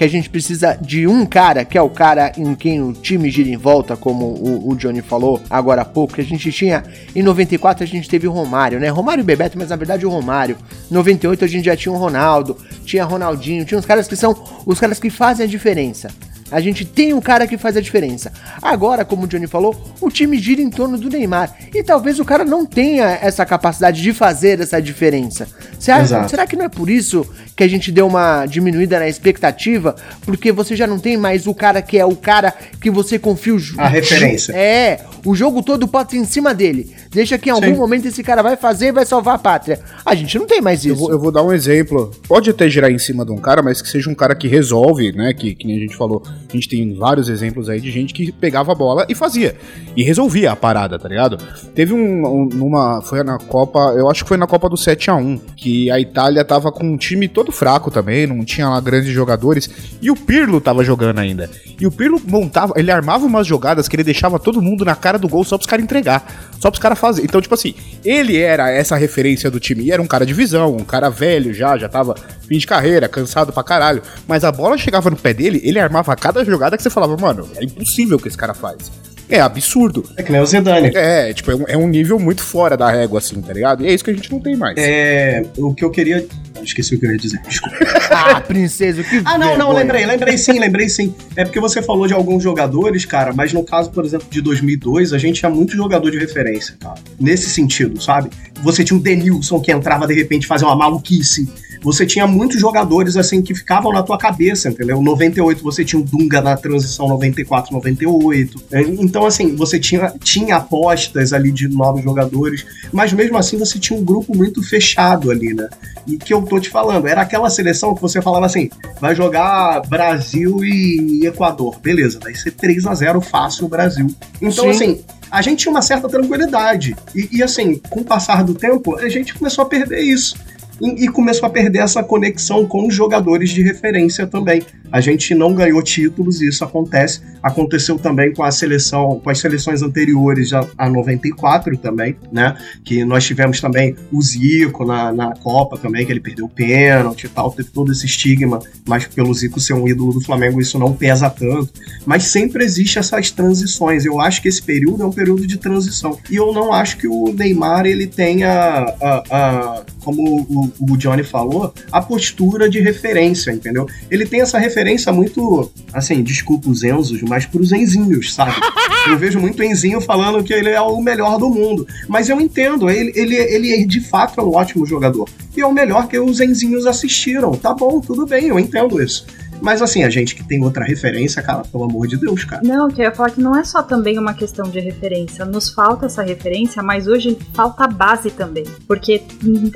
que a gente precisa de um cara, que é o cara em quem o time gira em volta, como o, o Johnny falou agora há pouco, que a gente tinha, em 94 a gente teve o Romário, né? Romário e Bebeto, mas na verdade o Romário. Em 98 a gente já tinha o Ronaldo, tinha Ronaldinho, tinha os caras que são os caras que fazem a diferença. A gente tem um cara que faz a diferença. Agora, como o Johnny falou, o time gira em torno do Neymar. E talvez o cara não tenha essa capacidade de fazer essa diferença. Será, será que não é por isso que a gente deu uma diminuída na expectativa? Porque você já não tem mais o cara que é o cara que você confia o A referência. É, o jogo todo pode ser em cima dele. Deixa que em algum Sim. momento esse cara vai fazer e vai salvar a pátria. A gente não tem mais isso. Eu vou, eu vou, dar um exemplo. Pode até girar em cima de um cara, mas que seja um cara que resolve, né? Que, que nem a gente falou a gente tem vários exemplos aí de gente que pegava a bola e fazia. E resolvia a parada, tá ligado? Teve um, um numa. Foi na Copa. Eu acho que foi na Copa do 7 a 1 Que a Itália tava com um time todo fraco também, não tinha lá grandes jogadores. E o Pirlo tava jogando ainda. E o Pirlo montava. Ele armava umas jogadas que ele deixava todo mundo na cara do gol só pros caras entregar. Só pros caras fazer. Então, tipo assim, ele era essa referência do time. E era um cara de visão, um cara velho já, já tava fim de carreira, cansado pra caralho. Mas a bola chegava no pé dele, ele armava cada jogada que você falava, mano, é impossível o que esse cara faz. É absurdo. É que nem o Zidane. É, tipo, é um, é um, nível muito fora da régua, assim, tá ligado? E é isso que a gente não tem mais. É. O que eu queria. Esqueci o que eu ia dizer. Desculpa. ah, princesa, que. Ah, não, não, lembrei, lembrei sim, lembrei sim. É porque você falou de alguns jogadores, cara, mas no caso, por exemplo, de 2002, a gente tinha muito jogador de referência, cara. Nesse sentido, sabe? Você tinha o Denilson que entrava de repente fazer uma maluquice você tinha muitos jogadores assim que ficavam na tua cabeça, entendeu? 98 você tinha o Dunga na transição 94, 98. É, então, assim, você tinha, tinha apostas ali de novos jogadores, mas mesmo assim você tinha um grupo muito fechado ali, né? E que eu tô te falando, era aquela seleção que você falava assim: vai jogar Brasil e Equador. Beleza, vai ser 3 a 0 fácil o Brasil. Então, Sim. assim a gente tinha uma certa tranquilidade. E, e, assim, com o passar do tempo, a gente começou a perder isso e, e começou a perder essa conexão com os jogadores de referência também. A gente não ganhou títulos e isso acontece. Aconteceu também com a seleção, com as seleções anteriores a, a 94 também, né? Que nós tivemos também o Zico na, na Copa também, que ele perdeu o pênalti e tal, teve todo esse estigma, mas pelo Zico ser um ídolo do Flamengo isso não pesa tanto. Mas sempre existe essas transições. Eu acho que esse período é um período de transição. E eu não acho que o Neymar ele tenha, a, a, como o, o Johnny falou, a postura de referência, entendeu? Ele tem essa referência muito, assim, desculpa os Enzos, mas pros Enzinhos, sabe? Eu vejo muito Enzinho falando que ele é o melhor do mundo. Mas eu entendo, ele, ele, ele de fato é um ótimo jogador. E é o melhor que os Enzinhos assistiram. Tá bom, tudo bem, eu entendo isso. Mas assim, a gente que tem outra referência, cara, pelo amor de Deus, cara. Não, eu ia falar que não é só também uma questão de referência. Nos falta essa referência, mas hoje falta base também. Porque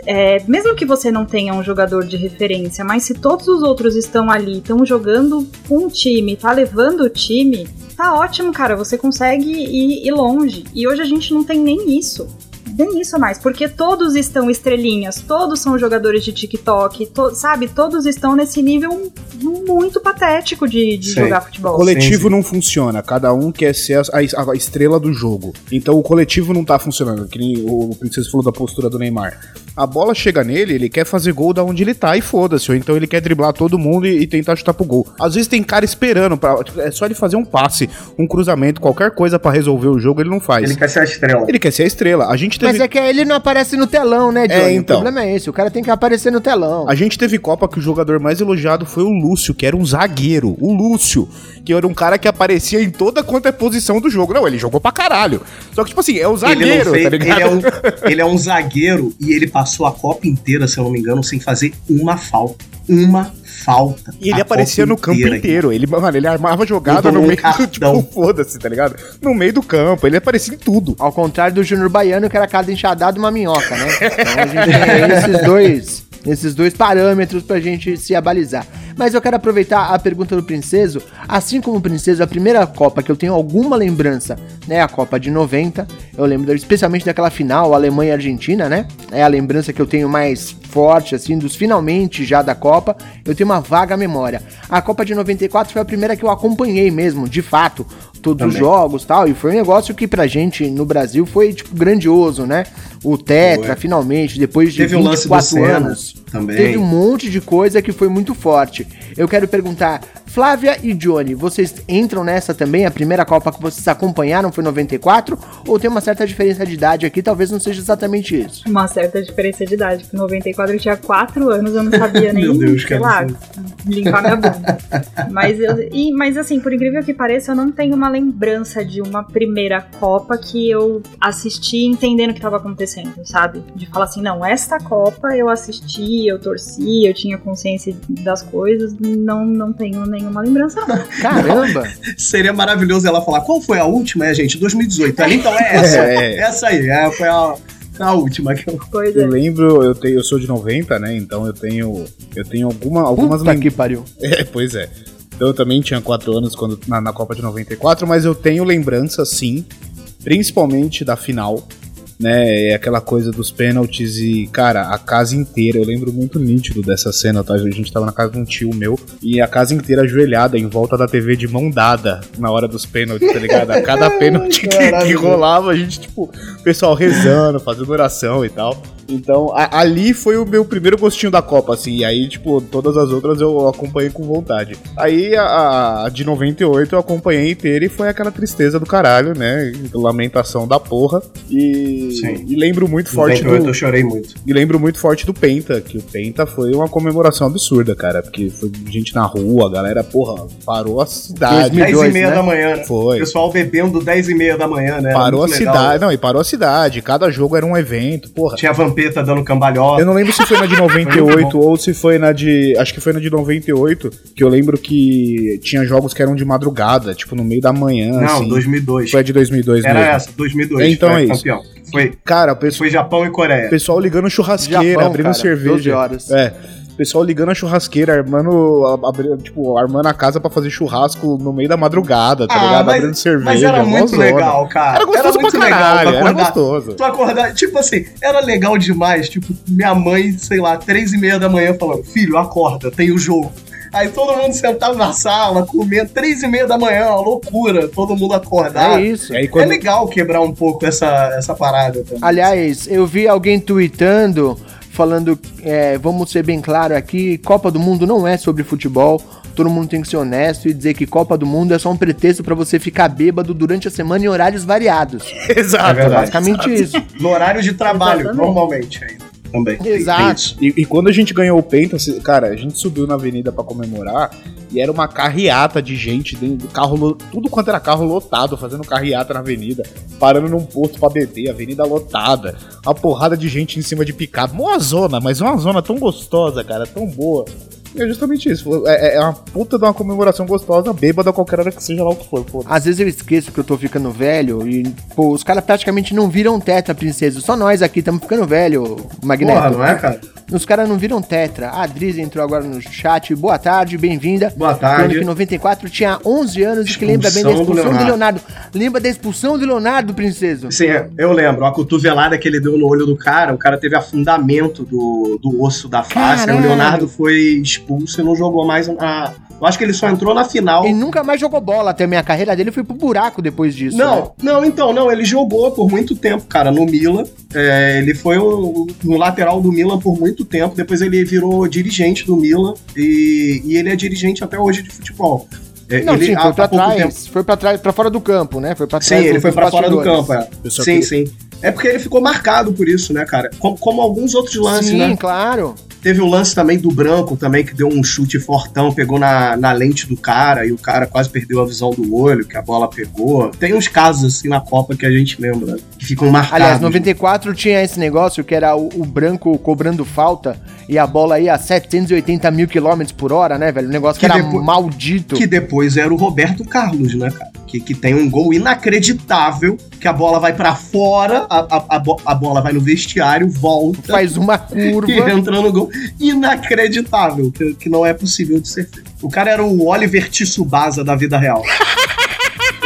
é, mesmo que você não tenha um jogador de referência, mas se todos os outros estão ali, estão jogando com o time, tá levando o time, tá ótimo, cara. Você consegue ir, ir longe. E hoje a gente não tem nem isso. Nem isso mais, porque todos estão estrelinhas, todos são jogadores de TikTok, to, sabe? Todos estão nesse nível muito patético de, de jogar futebol. O coletivo sim, sim. não funciona, cada um quer ser a, a, a, estrela do jogo. Então o coletivo não tá funcionando, que nem o Princesa falou da postura do Neymar. A bola chega nele, ele quer fazer gol da onde ele tá e foda-se, ou então ele quer driblar todo mundo e, e, tentar chutar pro gol. Às vezes tem cara esperando, pra, é só ele fazer um passe, um cruzamento, qualquer coisa para resolver o jogo, ele não faz. Ele quer ser a estrela. Ele quer ser a estrela. A gente teve... Mas é que ele não aparece no telão, né, Johnny? É, então. O problema é esse, o cara tem que aparecer no telão. A gente teve Copa que o jogador mais elogiado foi o Lúcio, que era um zagueiro. O Lúcio, que era um cara que aparecia em toda quanto é posição do jogo. Não, ele jogou pra caralho. Só que, tipo assim, é o zagueiro, fez, tá ligado? Ele é, um, ele é um zagueiro e ele passou a Copa inteira, se eu não me engano, sem fazer uma falta. Uma falta. E ele aparecia no campo inteiro. Ele, mano, ele armava jogada no meio do tipo, foda-se, tá ligado? No meio do campo, ele aparecia em tudo. Ao contrário do Júnior Baiano, que era cada enxadado uma minhoca, né? Então a gente tem esses dois, esses dois parâmetros pra gente se abalizar. Mas eu quero aproveitar a pergunta do Princeso. Assim como o Princeso, a primeira Copa que eu tenho alguma lembrança, né? A Copa de 90. Eu lembro especialmente daquela final, Alemanha e Argentina, né? É a lembrança que eu tenho mais forte, assim, dos finalmente já da Copa. Eu tenho uma vaga memória. A Copa de 94 foi a primeira que eu acompanhei mesmo, de fato, todos Também. os jogos tal. E foi um negócio que pra gente no Brasil foi, tipo, grandioso, né? O Tetra, foi. finalmente, depois de Teve 24 anos. Também. Teve um monte de coisa que foi muito forte. Eu quero perguntar, Flávia e Johnny, vocês entram nessa também? A primeira Copa que vocês acompanharam foi 94? Ou tem uma certa diferença de idade aqui? Talvez não seja exatamente isso. Uma certa diferença de idade. Porque 94 eu tinha 4 anos, eu não sabia nem, Meu Deus, sei lá, limpar minha bunda. mas, eu, e, mas assim, por incrível que pareça, eu não tenho uma lembrança de uma primeira Copa que eu assisti entendendo o que estava acontecendo, sabe? De falar assim, não, esta Copa eu assisti, eu torci, eu tinha consciência das coisas, não, não tenho nenhuma lembrança, não. Caramba! Seria maravilhoso ela falar qual foi a última, é, gente? 2018. então é essa. É. Essa aí, é, foi a. A última que eu. Pois é. Eu lembro, eu, tenho, eu sou de 90, né? Então eu tenho. Eu tenho alguma, algumas lembranças. que pariu. É, pois é. Então eu também tinha 4 anos quando, na, na Copa de 94, mas eu tenho lembrança, sim, principalmente da final né? É aquela coisa dos pênaltis e, cara, a casa inteira, eu lembro muito nítido dessa cena, tá? A gente tava na casa de um tio meu e a casa inteira ajoelhada em volta da TV de mão dada na hora dos pênaltis, tá ligado? A cada pênalti que, que rolava, a gente, tipo, o pessoal rezando, fazendo oração e tal. Então, a, ali foi o meu primeiro gostinho da Copa, assim. E aí, tipo, todas as outras eu acompanhei com vontade. Aí, a, a de 98 eu acompanhei inteira e foi aquela tristeza do caralho, né? Lamentação da porra. E, Sim. e lembro muito forte 98 do... eu chorei muito. E lembro muito forte do Penta, que o Penta foi uma comemoração absurda, cara. Porque foi gente na rua, a galera, porra, parou a cidade. 10 e meia né? da manhã, né? Foi. O pessoal bebendo 10 e meia da manhã, né? Parou a cidade. Não, e parou a cidade. Cada jogo era um evento, porra. Tinha Vampeta dando cambalhota. Eu não lembro se foi na de 98 ou se foi na de. Acho que foi na de 98, que eu lembro que tinha jogos que eram de madrugada, tipo no meio da manhã. Não, assim. 2002. Foi a de 2002 Era mesmo. essa, 2002. É, então é isso. Campeão. Foi, cara, foi Japão e Coreia. Pessoal ligando churrasqueira, Japão, abrindo cara, cerveja. 12 horas. É pessoal ligando a churrasqueira, armando, abrindo, tipo, armando a casa pra fazer churrasco no meio da madrugada, tá ah, ligado? Mas, Abrindo cerveja. Mas era muito legal, cara. Era gostoso era muito pra caralho, legal era gostoso. Tu acordar, tipo assim, era legal demais, tipo, minha mãe, sei lá, três e meia da manhã falando, filho, acorda, tem o jogo. Aí todo mundo sentado na sala, comendo, três e meia da manhã, uma loucura, todo mundo acordar. É isso. É quando... É legal quebrar um pouco essa, essa parada também. Aliás, eu vi alguém tweetando falando, é, vamos ser bem claro aqui, Copa do Mundo não é sobre futebol. Todo mundo tem que ser honesto e dizer que Copa do Mundo é só um pretexto para você ficar bêbado durante a semana em horários variados. Exato. É verdade, basicamente exato. isso. No horário de trabalho, Exatamente. normalmente ainda. Também. Exato. E, e, quando a gente ganhou o Penta, cara, a gente subiu na avenida para comemorar e era uma carreata de gente dentro do carro, tudo quanto era carro lotado, fazendo carreata na avenida, parando num posto pra beber, avenida lotada, uma porrada de gente em cima de picado. Uma zona, mas uma zona tão gostosa, cara, tão boa. É justamente isso. É, é uma puta de uma comemoração gostosa, bêbada qualquer hora que seja lá o que for. Foda. Às vezes eu esqueço que eu tô ficando velho e, pô, os caras praticamente não viram tetra, princesa. Só nós aqui estamos ficando velho, Magneto. Porra, não é, cara? Os caras não viram tetra. A Adriz entrou agora no chat. Boa tarde, bem-vinda. Boa tarde. Que em 94 tinha 11 anos e que lembra bem da Expulsão do expulsão do Leonardo. Leonardo. Lembra da expulsão do Leonardo, princeso? Sim, é, eu lembro. A cotovelada que ele deu no olho do cara, o cara teve afundamento do, do osso da face. Caralho. O Leonardo foi expulso e não jogou mais na. Eu acho que ele só entrou na final. Ele nunca mais jogou bola também. A carreira dele foi pro buraco depois disso. né? Não, não, então, não, ele jogou por muito tempo, cara, no Milan. É, ele foi um, um lateral do Milan por muito tempo. Depois ele virou dirigente do Milan e, e ele é dirigente até hoje de futebol. É, Não, ele, sim, foi pra trás. Foi pra trás, pra fora do campo, né? Foi pra Sim, trás. ele foi pra fora do campo, é. Sim, queria- sim. É porque ele ficou marcado por isso, né, cara? Como, como alguns outros lances, Sim, né? claro. Teve o lance também do Branco também, que deu um chute fortão, pegou na, na lente do cara e o cara quase perdeu a visão do olho, que a bola pegou. Tem uns casos assim na Copa que a gente lembra, que ficam marcados. Aliás, 94 tinha esse negócio que era o, o branco cobrando falta e a bola ia a 780 mil quilômetros por hora, né, velho? O negócio que, Que era depois- maldito. Que depois era o Roberto Carlos, né, cara? Que, que tem um gol inacreditável, que a bola vai pra fora, a, a, a bola vai no vestiário, volta. Faz uma curva. E entra no gol. Inacreditável, que, que não é possível de ser feito. O cara era o Oliver Tsubasa da vida real.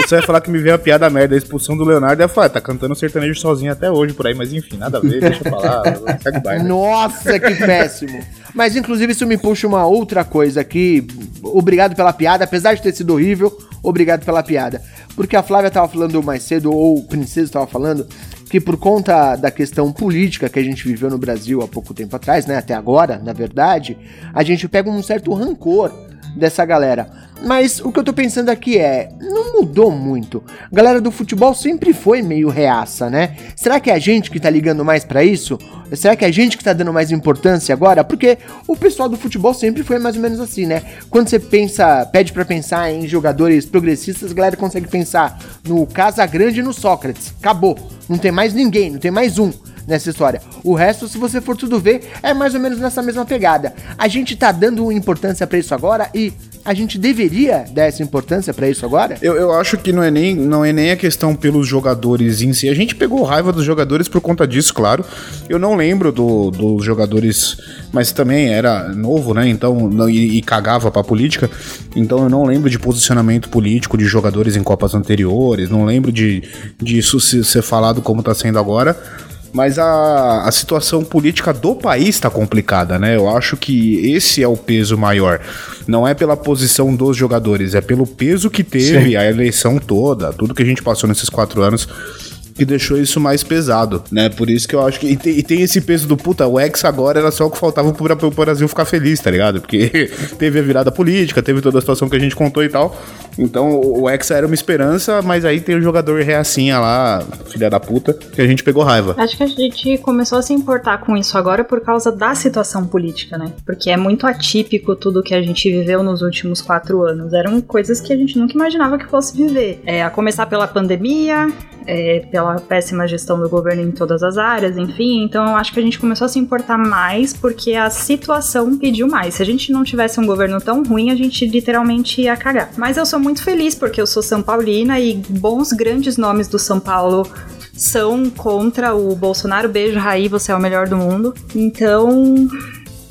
Você vai falar que me veio a piada merda, a expulsão do Leonardo. Eu ia falar, tá cantando sertanejo sozinho até hoje por aí, mas enfim, nada a ver, deixa eu falar, segue. Nossa, que péssimo. Mas, inclusive, isso me puxa uma outra coisa aqui. Obrigado pela piada, apesar de ter sido horrível, obrigado pela piada. Porque a Flávia tava falando mais cedo, ou o Princesa tava falando, que por conta da questão política que a gente viveu no Brasil há pouco tempo atrás, né, até agora, na verdade, a gente pega um certo rancor dessa galera. Mas o que eu tô pensando aqui é, não mudou muito. A galera do futebol sempre foi meio reaça, né? Será que é a gente que tá ligando mais pra isso? Será que é a gente que tá dando mais importância agora? Porque o pessoal do futebol sempre foi mais ou menos assim, né? Quando você pensa, pede pra pensar em jogadores progressistas, a galera consegue pensar no Casagrande e no Sócrates. Acabou. Não tem mais ninguém, não tem mais um nessa história. O resto, se você for tudo ver, é mais ou menos nessa mesma pegada. A gente tá dando importância pra isso agora e a gente deveria dar essa importância pra isso agora? Eu, eu acho que não é, nem, não é nem a questão pelos jogadores em si. A gente pegou raiva dos jogadores por conta disso, claro. Eu não lembro do- dos jogadores, mas também era novo, né? Então, não- e, e cagava pra política. Então eu não lembro de posicionamento político de jogadores em Copas anteriores. Não lembro de, de isso se- ser falado como tá sendo agora. Mas a, a situação política do país está complicada, né? Eu acho que esse é o peso maior. Não é pela posição dos jogadores, é pelo peso que teve a eleição toda, tudo que a gente passou nesses quatro anos. Que deixou isso mais pesado, né? Por isso que eu acho que. E tem, e tem esse peso do puta, o ex agora era só o que faltava pro, pro Brasil ficar feliz, tá ligado? Porque teve a virada política, teve toda a situação que a gente contou e tal. Então o Hexa era uma esperança, mas aí tem o jogador reacinha lá, filha da puta, que a gente pegou raiva. Acho que a gente começou a se importar com isso agora por causa da situação política, né? Porque é muito atípico tudo que a gente viveu nos últimos quatro anos. Eram coisas que a gente nunca imaginava que fosse viver. É, a começar pela pandemia, é, pela péssima gestão do governo em todas as áreas, enfim. Então eu acho que a gente começou a se importar mais porque a situação pediu mais. Se a gente não tivesse um governo tão ruim, a gente literalmente ia cagar. Mas eu sou muito feliz porque eu sou São Paulina e bons grandes nomes do São Paulo são contra o Bolsonaro. Beijo, Raí, você é o melhor do mundo. Então,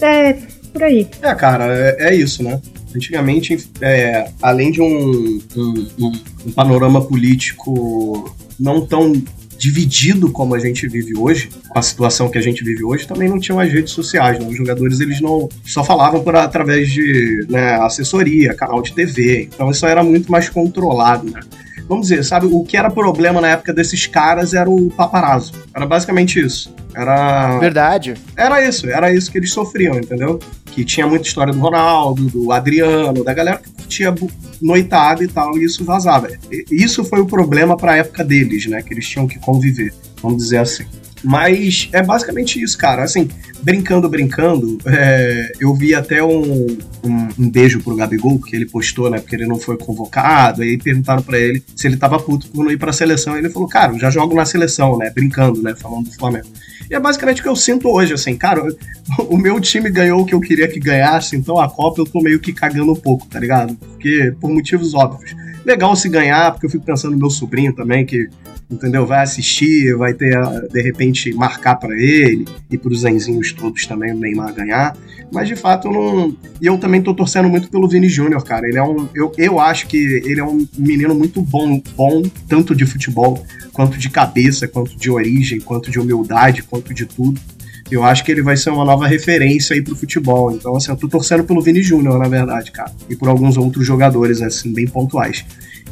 é por aí. É, cara, é, é isso, né? Antigamente, é, além de um, um- um- um panorama político não tão dividido como a gente vive hoje, com a situação que a gente vive hoje, também não tinham as redes sociais, né? Os jogadores, eles não só falavam por através de né, assessoria, canal de TV, então isso era muito mais controlado, né? Vamos dizer, sabe, o que era problema na época desses caras era o paparazzo. Era basicamente isso. Era Verdade. era isso, era isso que eles sofriam, entendeu? Que tinha muita história do Ronaldo, do Adriano, da galera que curtia bu- noitada e tal, e isso vazava. Isso foi o problema pra época deles, né? Que eles tinham que conviver, vamos dizer assim. Mas é basicamente isso, cara. Assim, brincando, brincando, é, eu vi até um, um, um, beijo pro Gabigol, que ele postou, né? Porque ele não foi convocado. Aí perguntaram para ele se ele tava puto por não ir pra seleção. E ele falou, cara, já jogo na seleção, né? Brincando, né? Falando do Flamengo. E é basicamente o que eu sinto hoje, assim, cara, o meu time ganhou o que eu queria que ganhasse, então a Copa eu tô meio que cagando um pouco, tá ligado? Porque, por motivos óbvios. Legal se ganhar, porque eu fico pensando no meu sobrinho também, que entendeu? Vai assistir, vai ter, de repente, marcar para ele e para os Zenzinhos todos também o Neymar ganhar. Mas de fato eu não. E eu também tô torcendo muito pelo Vini Júnior, cara. Ele é um. Eu, eu acho que ele é um menino muito bom, bom, tanto de futebol, quanto de cabeça, quanto de origem, quanto de humildade, quanto de tudo. Eu acho que ele vai ser uma nova referência aí pro futebol. Então, assim, eu tô torcendo pelo Vini Júnior, na verdade, cara. E por alguns outros jogadores, assim, bem pontuais.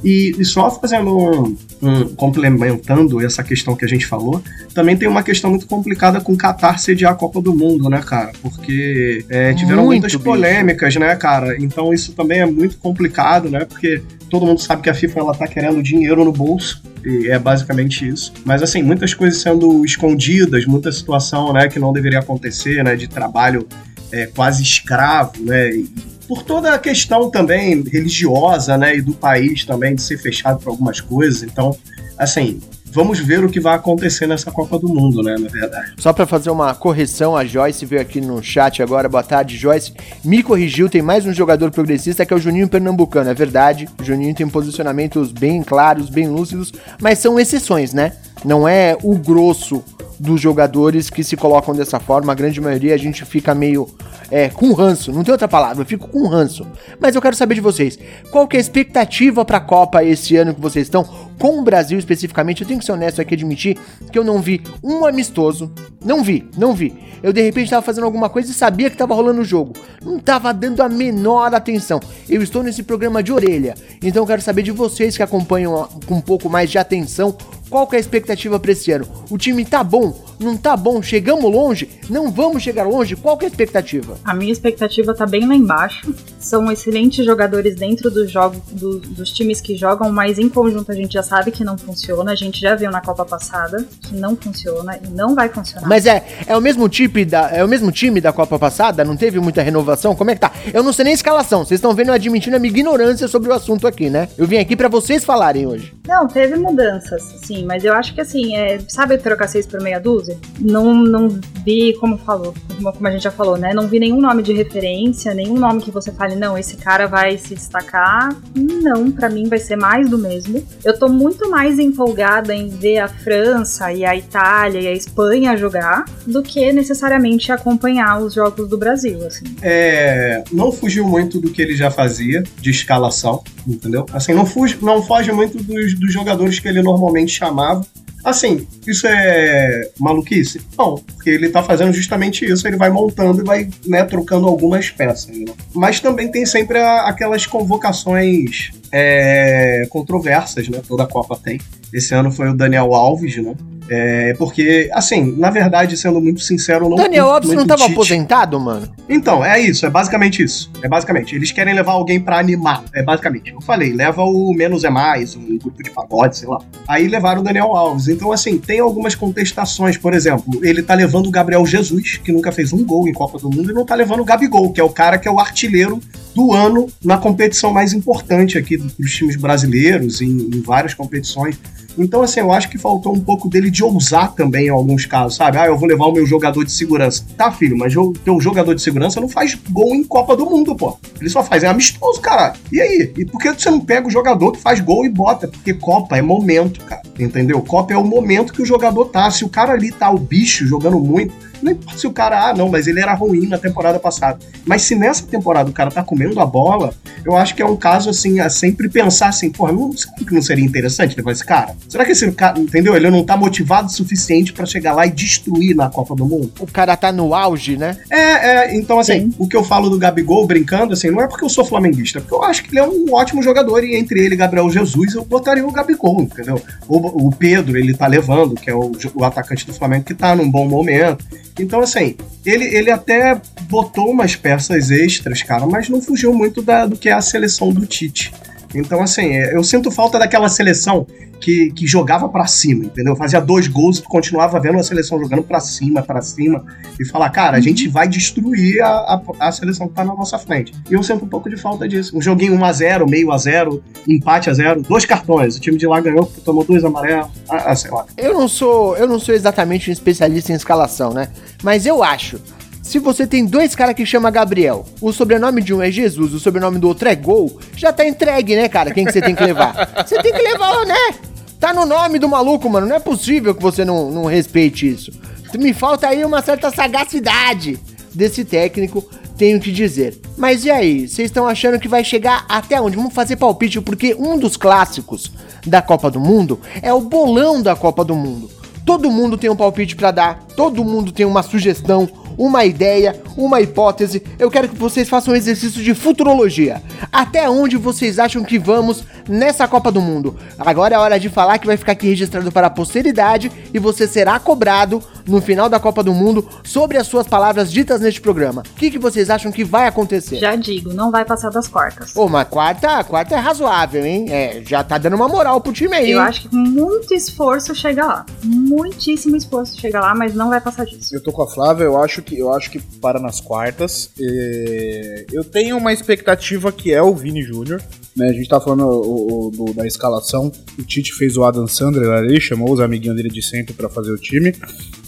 E, e só fazendo um, um, complementando essa questão que a gente falou, também tem uma questão muito complicada com o Qatar sediar a Copa do Mundo, né, cara? Porque é, tiveram muito muitas polêmicas, bicho. né, cara? Então isso também é muito complicado, né? Porque todo mundo sabe que a FIFA ela tá querendo dinheiro no bolso e é basicamente isso. Mas assim, muitas coisas sendo escondidas, muita situação, né, que não deveria acontecer, né, de trabalho é, quase escravo, né? E, por toda a questão também religiosa, né, e do país também de ser fechado para algumas coisas. Então, assim, vamos ver o que vai acontecer nessa Copa do Mundo, né, na verdade. Só para fazer uma correção, a Joyce veio aqui no chat agora. Boa tarde, Joyce. Me corrigiu, tem mais um jogador progressista que é o Juninho Pernambucano, é verdade. O Juninho tem posicionamentos bem claros, bem lúcidos, mas são exceções, né? Não é o grosso dos jogadores que se colocam dessa forma. A grande maioria a gente fica meio é, com ranço. Não tem outra palavra, eu fico com ranço. Mas eu quero saber de vocês. Qual que é a expectativa para a Copa esse ano que vocês estão? Com o Brasil especificamente, eu tenho que ser honesto aqui admitir que eu não vi um amistoso. Não vi, não vi. Eu de repente estava fazendo alguma coisa e sabia que estava rolando o jogo. Não estava dando a menor atenção. Eu estou nesse programa de orelha. Então eu quero saber de vocês que acompanham com um pouco mais de atenção qual que é a expectativa para esse ano? O time tá bom? Não tá bom? Chegamos longe? Não vamos chegar longe? Qual que é a expectativa? A minha expectativa tá bem lá embaixo. São excelentes jogadores dentro do jogo, do, dos times que jogam, mas em conjunto a gente já sabe que não funciona. A gente já viu na Copa passada que não funciona e não vai funcionar. Mas é, é o mesmo tipo da, é o mesmo time da Copa passada? Não teve muita renovação? Como é que tá? Eu não sei nem escalação. Vocês estão vendo eu admitindo a minha ignorância sobre o assunto aqui, né? Eu vim aqui para vocês falarem hoje. Não, teve mudanças, sim, mas eu acho que assim, é, sabe trocar seis por meia dúzia? Não, não vi, como falou, como a gente já falou, né? Não vi nenhum nome de referência, nenhum nome que você fale, não, esse cara vai se destacar. Não, para mim vai ser mais do mesmo. Eu tô muito mais empolgada em ver a França e a Itália e a Espanha jogar do que necessariamente acompanhar os jogos do Brasil, assim. É, não fugiu muito do que ele já fazia de escalação, entendeu? Assim, não fuge, não foge muito dos, dos jogadores que ele normalmente chamava. Assim, isso é maluquice? Não, porque ele tá fazendo justamente isso, ele vai montando e vai, né, trocando algumas peças. Né? Mas também tem sempre a, aquelas convocações é, controversas, né? Toda Copa tem. Esse ano foi o Daniel Alves, né? É, porque, assim, na verdade, sendo muito sincero, não. Daniel Alves não tava Tite. aposentado, mano? Então, é isso, é basicamente isso. É basicamente. Eles querem levar alguém para animar. É basicamente. Eu falei, leva o Menos é Mais, um grupo de pagode, sei lá. Aí levaram o Daniel Alves. Então, assim, tem algumas contestações. Por exemplo, ele tá levando o Gabriel Jesus, que nunca fez um gol em Copa do Mundo, e não tá levando o Gabigol, que é o cara que é o artilheiro do ano na competição mais importante aqui dos times brasileiros, em, em várias competições. Então, assim, eu acho que faltou um pouco dele de ousar também em alguns casos, sabe? Ah, eu vou levar o meu jogador de segurança. Tá, filho, mas o teu jogador de segurança não faz gol em Copa do Mundo, pô. Ele só faz é amistoso, caralho. E aí? E por que você não pega o jogador que faz gol e bota? Porque Copa é momento, cara. Entendeu? Copa é o momento que o jogador tá. Se o cara ali tá o bicho jogando muito, não importa se o cara, ah, não, mas ele era ruim na temporada passada. Mas se nessa temporada o cara tá comendo a bola, eu acho que é um caso, assim, a sempre pensar assim, porra, não, será que não seria interessante levar esse cara? Será que esse cara, entendeu? Ele não tá motivado o suficiente para chegar lá e destruir na Copa do Mundo? O cara tá no auge, né? É, é, então, assim, Sim. o que eu falo do Gabigol brincando, assim, não é porque eu sou flamenguista, é porque eu acho que ele é um ótimo jogador e entre ele e Gabriel Jesus eu botaria o Gabigol, entendeu? O, o Pedro, ele tá levando, que é o, o atacante do Flamengo, que tá num bom momento. Então, assim, ele, ele até botou umas peças extras, cara, mas não fugiu muito da, do que é a seleção do Tite. Então, assim, é, eu sinto falta daquela seleção que, que jogava pra cima, entendeu? Fazia dois gols e continuava vendo a seleção jogando pra cima, pra cima, e falar, cara, a gente vai destruir a, a, a seleção que tá na nossa frente. E eu sinto um pouco de falta disso. Um joguinho 1x0, meio a 0 empate a 0 dois cartões. O time de lá ganhou porque tomou dois amarelos. Ah, ah, sei lá. Eu não sou, eu não sou exatamente um especialista em escalação, né? Mas eu acho. Se você tem dois caras que chama Gabriel, o sobrenome de um é Jesus, o sobrenome do outro é Gol, já tá entregue, né, cara? Quem que você tem que levar? Você tem que levar, né? Tá no nome do maluco, mano. Não é possível que você não, não respeite isso. Me falta aí uma certa sagacidade desse técnico, tenho que dizer. Mas e aí? Vocês estão achando que vai chegar até onde? Vamos fazer palpite, porque um dos clássicos da Copa do Mundo é o bolão da Copa do Mundo. Todo mundo tem um palpite pra dar, todo mundo tem uma sugestão, uma ideia, uma hipótese. Eu quero que vocês façam um exercício de futurologia. Até onde vocês acham que vamos nessa Copa do Mundo? Agora é hora de falar que vai ficar aqui registrado para a posteridade e você será cobrado no final da Copa do Mundo sobre as suas palavras ditas neste programa. O que, que vocês acham que vai acontecer? Já digo, não vai passar das quartas. Ô, mas quarta, quarta é razoável, hein? É, já tá dando uma moral pro time aí. Eu hein? acho que com muito esforço chega lá. Muitíssimo esforço chega lá, mas não vai passar disso. Eu tô com a Flávia, eu acho que eu acho que para nas quartas. É, Eu tenho uma expectativa que é o Vini Júnior. Né? A gente tá falando o- o- do- da escalação. O Tite fez o Adam Sandler ali, chamou os amiguinhos dele de sempre pra fazer o time.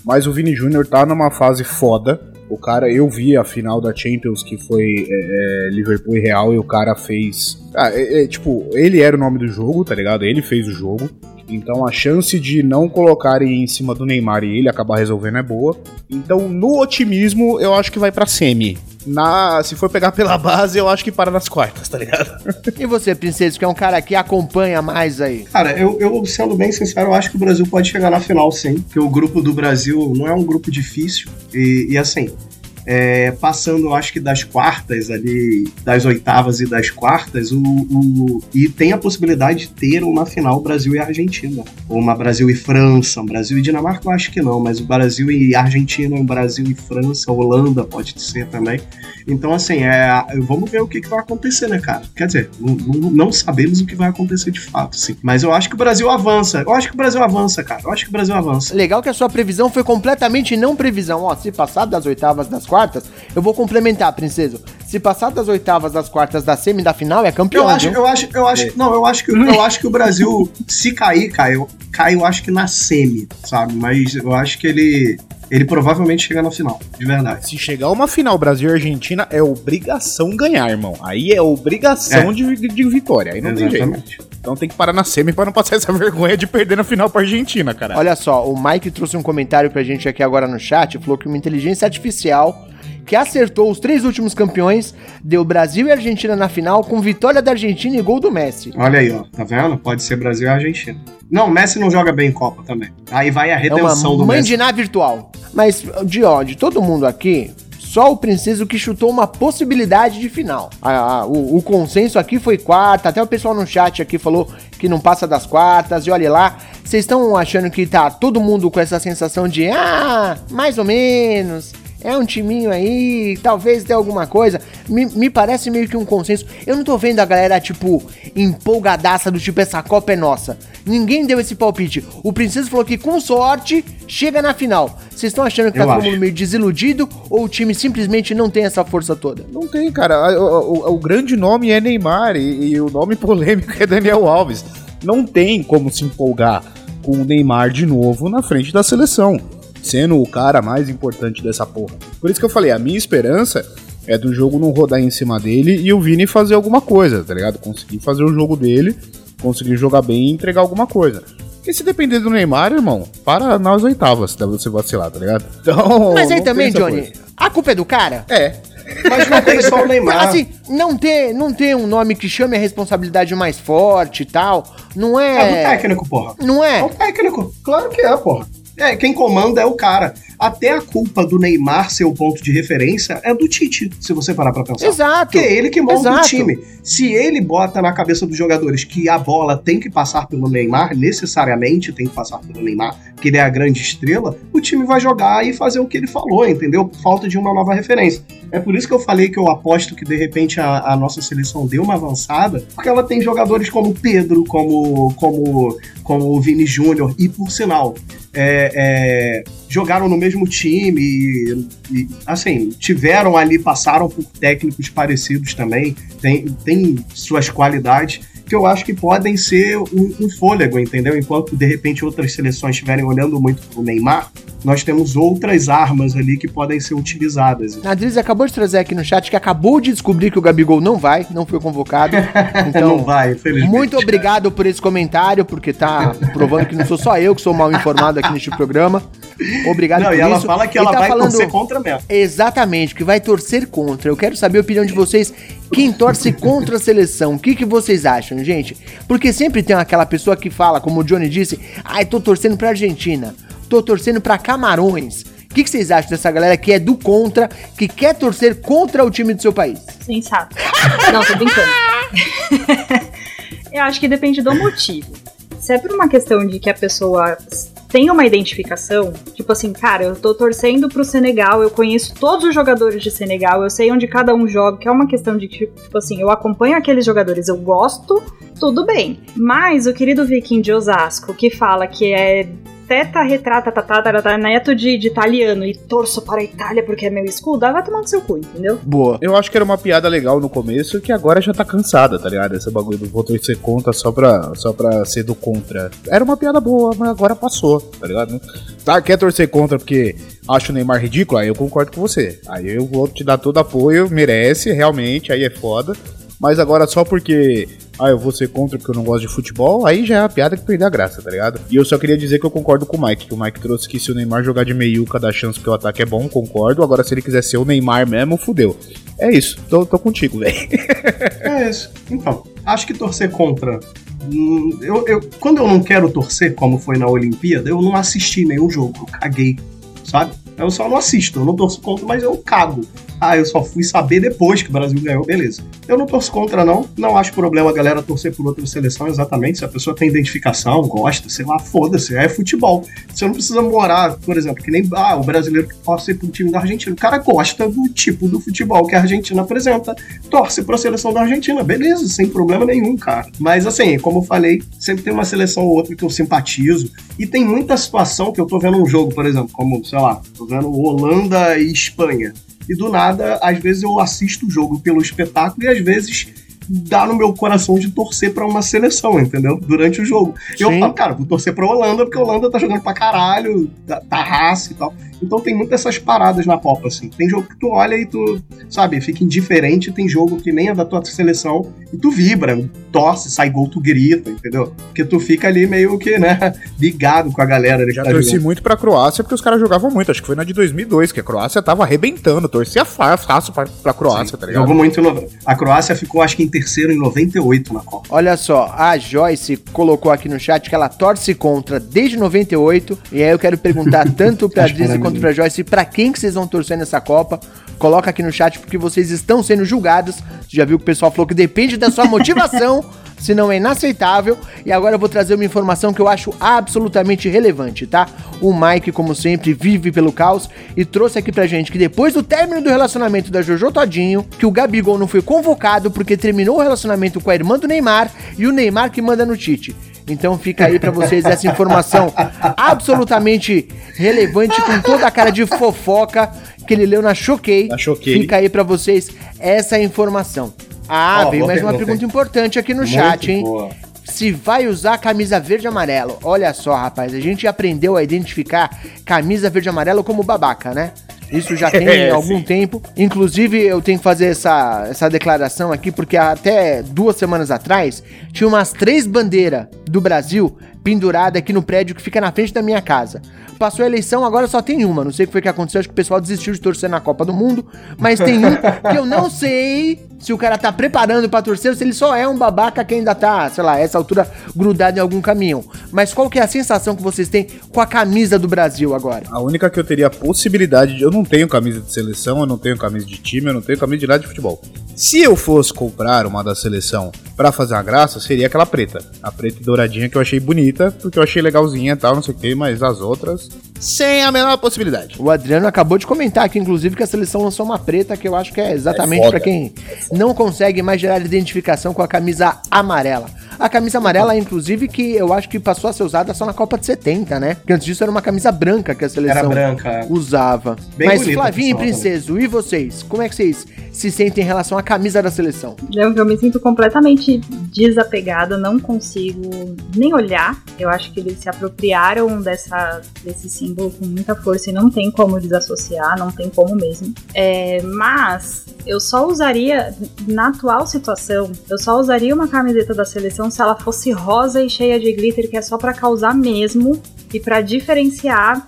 Mas o Vini Júnior tá numa fase foda. O cara, eu vi a final da Champions que foi é, é, Liverpool e Real e o cara fez. Ah, é- é, tipo, ele era o nome do jogo, tá ligado? Ele fez o jogo. Então a chance de não colocarem em cima do Neymar e ele acabar resolvendo é boa. Então, no otimismo, eu acho que vai pra semi. Na, se for pegar pela base, eu acho que para nas quartas, tá ligado? E você, princesa, que é um cara que acompanha mais aí? Cara, eu, eu, sendo bem sincero, eu acho que o Brasil pode chegar na final, sim. Porque o grupo do Brasil não é um grupo difícil. E, e assim, é, passando, acho que das quartas ali, das oitavas e das quartas, o, o- e tem a possibilidade de ter uma final Brasil e Argentina. Ou uma Brasil e França, um Brasil e Dinamarca, eu acho que não, mas o Brasil e Argentina, um Brasil e França, Holanda pode ser também. Então, assim, é, vamos ver o que, que vai acontecer, né, cara? Quer dizer, não, não- não sabemos o que vai acontecer de fato, sim. Mas eu acho que o Brasil avança. Eu acho que o Brasil avança, cara. Eu acho que o Brasil avança. Legal que a sua previsão foi completamente não previsão. Ó, se passar das oitavas das quartas, eu vou complementar, princesa. Se passar das oitavas das quartas da semi da final, é campeão. Eu acho, viu? eu acho, eu acho, não, eu acho que eu acho que o Brasil, se cair, caiu, cai, eu acho que na semi, sabe? Mas eu acho que ele, ele provavelmente chega na final, de verdade. Se chegar uma final Brasil e Argentina, é obrigação ganhar, irmão. Aí é obrigação É. de, de vitória. Aí não tem jeito. Exatamente. Então tem que parar na semi pra não passar essa vergonha de perder na final pra Argentina, cara. Olha só, o Mike trouxe um comentário pra gente aqui agora no chat, falou que uma inteligência artificial que acertou os três últimos campeões deu Brasil e Argentina na final com vitória da Argentina e gol do Messi. Olha aí, ó, tá vendo? Pode ser Brasil e Argentina. Não, Messi não joga bem em Copa também. Aí vai a É redenção uma do Messi. virtual. Mas, de ó, de todo mundo aqui, só o Princeso que chutou uma possibilidade de final. Ah, ah, o, o consenso aqui foi quarta, até o pessoal no chat aqui falou que não passa das quartas, e olha lá, vocês estão achando que tá todo mundo com essa sensação de, ah, mais ou menos, é um timinho aí, talvez dê alguma coisa. Me, me parece meio que um consenso. Eu não tô vendo a galera, tipo, empolgadaça do tipo, essa Copa é nossa. Ninguém deu esse palpite. O Princesa falou que com sorte chega na final. Vocês estão achando que tá Eu todo acho. mundo meio desiludido ou o time simplesmente não tem essa força toda? Não tem, cara. O, o- o grande nome é Neymar e, e o nome polêmico é Daniel Alves. Não tem como se empolgar com o Neymar de novo na frente da seleção, sendo o cara mais importante dessa porra. Por isso que eu falei, a minha esperança é do jogo não rodar em cima dele e o Vini fazer alguma coisa, tá ligado? Conseguir fazer o jogo dele, conseguir jogar bem e entregar alguma coisa. Porque se depender do Neymar, irmão, para nas oitavas, dá você vacilar, tá ligado? Então, Mas aí não também, Johnny, coisa. a culpa é do cara? É, Mas não tem só o Neymar. Assim, não ter, não ter um nome que chame a responsabilidade mais forte e tal, não É do é. técnico, porra. Não É é? o técnico. Claro que é, porra. É, quem comanda é o cara. até a culpa do Neymar ser o ponto de referência é do Tite, se você parar pra pensar. Exato. Porque é ele que monta Exato. o time. Se ele bota na cabeça dos jogadores que a bola tem que passar pelo Neymar, necessariamente tem que passar pelo Neymar, que ele é a grande estrela, o time vai jogar e fazer o que ele falou, entendeu? Por falta de uma nova referência. É por isso que eu falei que eu aposto que de repente a, a nossa seleção deu uma avançada, porque ela tem jogadores como Pedro, como, como, como o Vini Júnior, e por sinal, é, é, jogaram no mesmo time e, e, assim, tiveram ali, passaram por técnicos parecidos também, tem, tem suas qualidades que eu acho que podem ser um, um fôlego, entendeu? Enquanto de repente outras seleções estiverem olhando muito pro Neymar, nós temos outras armas ali que podem ser utilizadas. A acabou de trazer aqui no chat que acabou de descobrir que o Gabigol não vai, não foi convocado. Então, não vai, infelizmente. muito obrigado por esse comentário, porque tá provando que não sou só eu que sou mal informado aqui neste programa. Obrigado Não, por e ela isso. fala que E ela tá vai falando- torcer contra mesmo. Exatamente, que vai torcer contra. Eu quero saber a opinião de vocês. Quem torce contra a seleção? O que, que vocês acham, gente? Porque sempre tem aquela pessoa que fala, como o Johnny disse, ai, tô torcendo pra Argentina, tô torcendo pra Camarões. O que, que vocês acham dessa galera que é do contra, que quer torcer contra o time do seu país? Sensato. Não, tô brincando. Eu acho que depende do motivo. Se é por uma questão de que a pessoa tem uma identificação, tipo assim, cara, eu tô torcendo pro Senegal, eu conheço todos os jogadores de Senegal, eu sei onde cada um joga, que é uma questão de tipo, tipo assim, eu acompanho aqueles jogadores, eu gosto, tudo bem. Mas o querido Viking de Osasco, que fala que é teta, retrata, tatá, neto de, de italiano e torço para a Itália porque é meu escudo, ah, vai tomar no seu cu, entendeu? Boa. Eu acho que era uma piada legal no começo, que agora já tá cansada, tá ligado? Esse bagulho do vou torcer contra só pra, só pra ser do contra. Era uma piada boa, mas agora passou, tá ligado? Tá, quer torcer contra porque acha o Neymar ridículo? Aí eu concordo com você. Aí eu vou te dar todo apoio, merece, realmente, aí é foda. Mas agora só porque ah, eu vou ser contra porque eu não gosto de futebol, aí já é uma piada que perdeu a graça, tá ligado? E eu só queria dizer que eu concordo com o Mike, que o Mike trouxe que se o Neymar jogar de meiuca dá chance que o ataque é bom, concordo. Agora se ele quiser ser o Neymar mesmo, fudeu. É isso, tô, tô contigo, velho. É isso. Então, acho que torcer contra. hum, Eu, eu, quando eu não quero torcer, como foi na Olimpíada, eu não assisti nenhum jogo, eu caguei, sabe? Eu só não assisto, eu não torço contra, mas eu cago. Ah, eu só fui saber depois que o Brasil ganhou, beleza. Eu não torço contra, não. Não acho problema a galera torcer por outra seleção, exatamente. Se a pessoa tem identificação, gosta, sei lá, foda-se, é futebol. Você não precisa morar, por exemplo, que nem ah, o brasileiro que torce pro time da Argentina. O cara gosta do tipo do futebol que a Argentina apresenta. Torce pra seleção da Argentina, beleza, sem problema nenhum, cara. Mas assim, como eu falei, sempre tem uma seleção ou outra que eu simpatizo. E tem muita situação que eu tô vendo um jogo, por exemplo, como, sei lá, tô vendo Holanda e Espanha. E do nada, às vezes eu assisto o jogo pelo espetáculo e às vezes dá no meu coração de torcer pra uma seleção, entendeu? Durante o jogo. E eu Sim. falo, cara, vou torcer pra Holanda porque a Holanda tá jogando pra caralho, tá, tá raça e tal. Então tem muitas essas paradas na Copa, assim. Tem jogo que tu olha e tu, sabe, fica indiferente, tem jogo que nem é da tua seleção e tu vibra, torce, sai gol, tu grita, entendeu? Porque tu fica ali meio que, né, ligado com a galera ali Já tá torci jogando. muito pra Croácia porque os caras jogavam muito. Acho que foi na de 2002, que a Croácia tava arrebentando. Torcia fácil pra, pra Croácia, tá ligado? Jogou muito. No... A Croácia ficou, acho que, em terceiro em 98 na Copa. Olha só, a Joyce colocou aqui no chat que ela torce contra desde 98. E aí eu quero perguntar tanto pra que Drizzy quanto pra Joyce pra quem que vocês vão torcer nessa Copa. Coloca aqui no chat porque vocês estão sendo julgados. Você já viu que o pessoal falou que depende da sua motivação, senão é inaceitável. E agora eu vou trazer uma informação que eu acho absolutamente relevante, tá? O Mike, como sempre, vive pelo caos e trouxe aqui pra gente que depois do término do relacionamento da Jojo Todinho, que o Gabigol não foi convocado porque terminou o relacionamento com a irmã do Neymar e o Neymar que manda no Tite. Então fica aí pra vocês essa informação absolutamente relevante com toda a cara de fofoca que ele leu na Choquei. Na Choquei. Fica aí pra vocês essa informação. Ah, Ó, veio mais uma pergunta, importante aqui no Muito chat, hein? boa. Se vai usar camisa verde e amarelo. Olha só, rapaz, a gente aprendeu a identificar camisa verde e amarelo como babaca, né? Isso já tem É, algum sim. tempo. Inclusive, eu tenho que fazer essa, essa declaração aqui, porque até duas semanas atrás tinha umas três bandeiras do Brasil pendurada aqui no prédio que fica na frente da minha casa. Passou a eleição, agora só tem uma. Não sei o que foi que aconteceu, acho que o pessoal desistiu de torcer na Copa do Mundo. Mas tem um que eu não sei se o cara tá preparando pra torcer ou se ele só é um babaca que ainda tá, sei lá, a essa altura grudado em algum caminhão. Mas qual que é a sensação que vocês têm com a camisa do Brasil agora? A única que eu teria a possibilidade de. Eu não tenho camisa de seleção, eu não tenho camisa de time, eu não tenho camisa de nada de futebol. Se eu fosse comprar uma da seleção pra fazer uma graça, seria aquela preta. A preta e douradinha que eu achei bonita, porque eu achei legalzinha e tal, não sei o que, mas as outras, sem a menor possibilidade. O Adriano acabou de comentar aqui, inclusive, que a seleção lançou uma preta que eu acho que é exatamente É pra quem não consegue mais gerar identificação com a camisa amarela. A camisa amarela, inclusive, que eu acho que passou a ser usada só na Copa de 70, né? Porque antes disso era uma camisa branca que a seleção Era branca. usava. Bem Mas, bonita, Flavinho e Princeso, e vocês? Como é que vocês se sentem em relação à camisa da seleção? Eu, eu me sinto completamente desapegada, não consigo nem olhar. Eu acho que eles se apropriaram dessa, desse símbolo com muita força e não tem como desassociar, não tem como mesmo. É, mas eu só usaria, na atual situação, eu só usaria uma camiseta da seleção se ela fosse rosa e cheia de glitter, que é só pra causar mesmo e pra diferenciar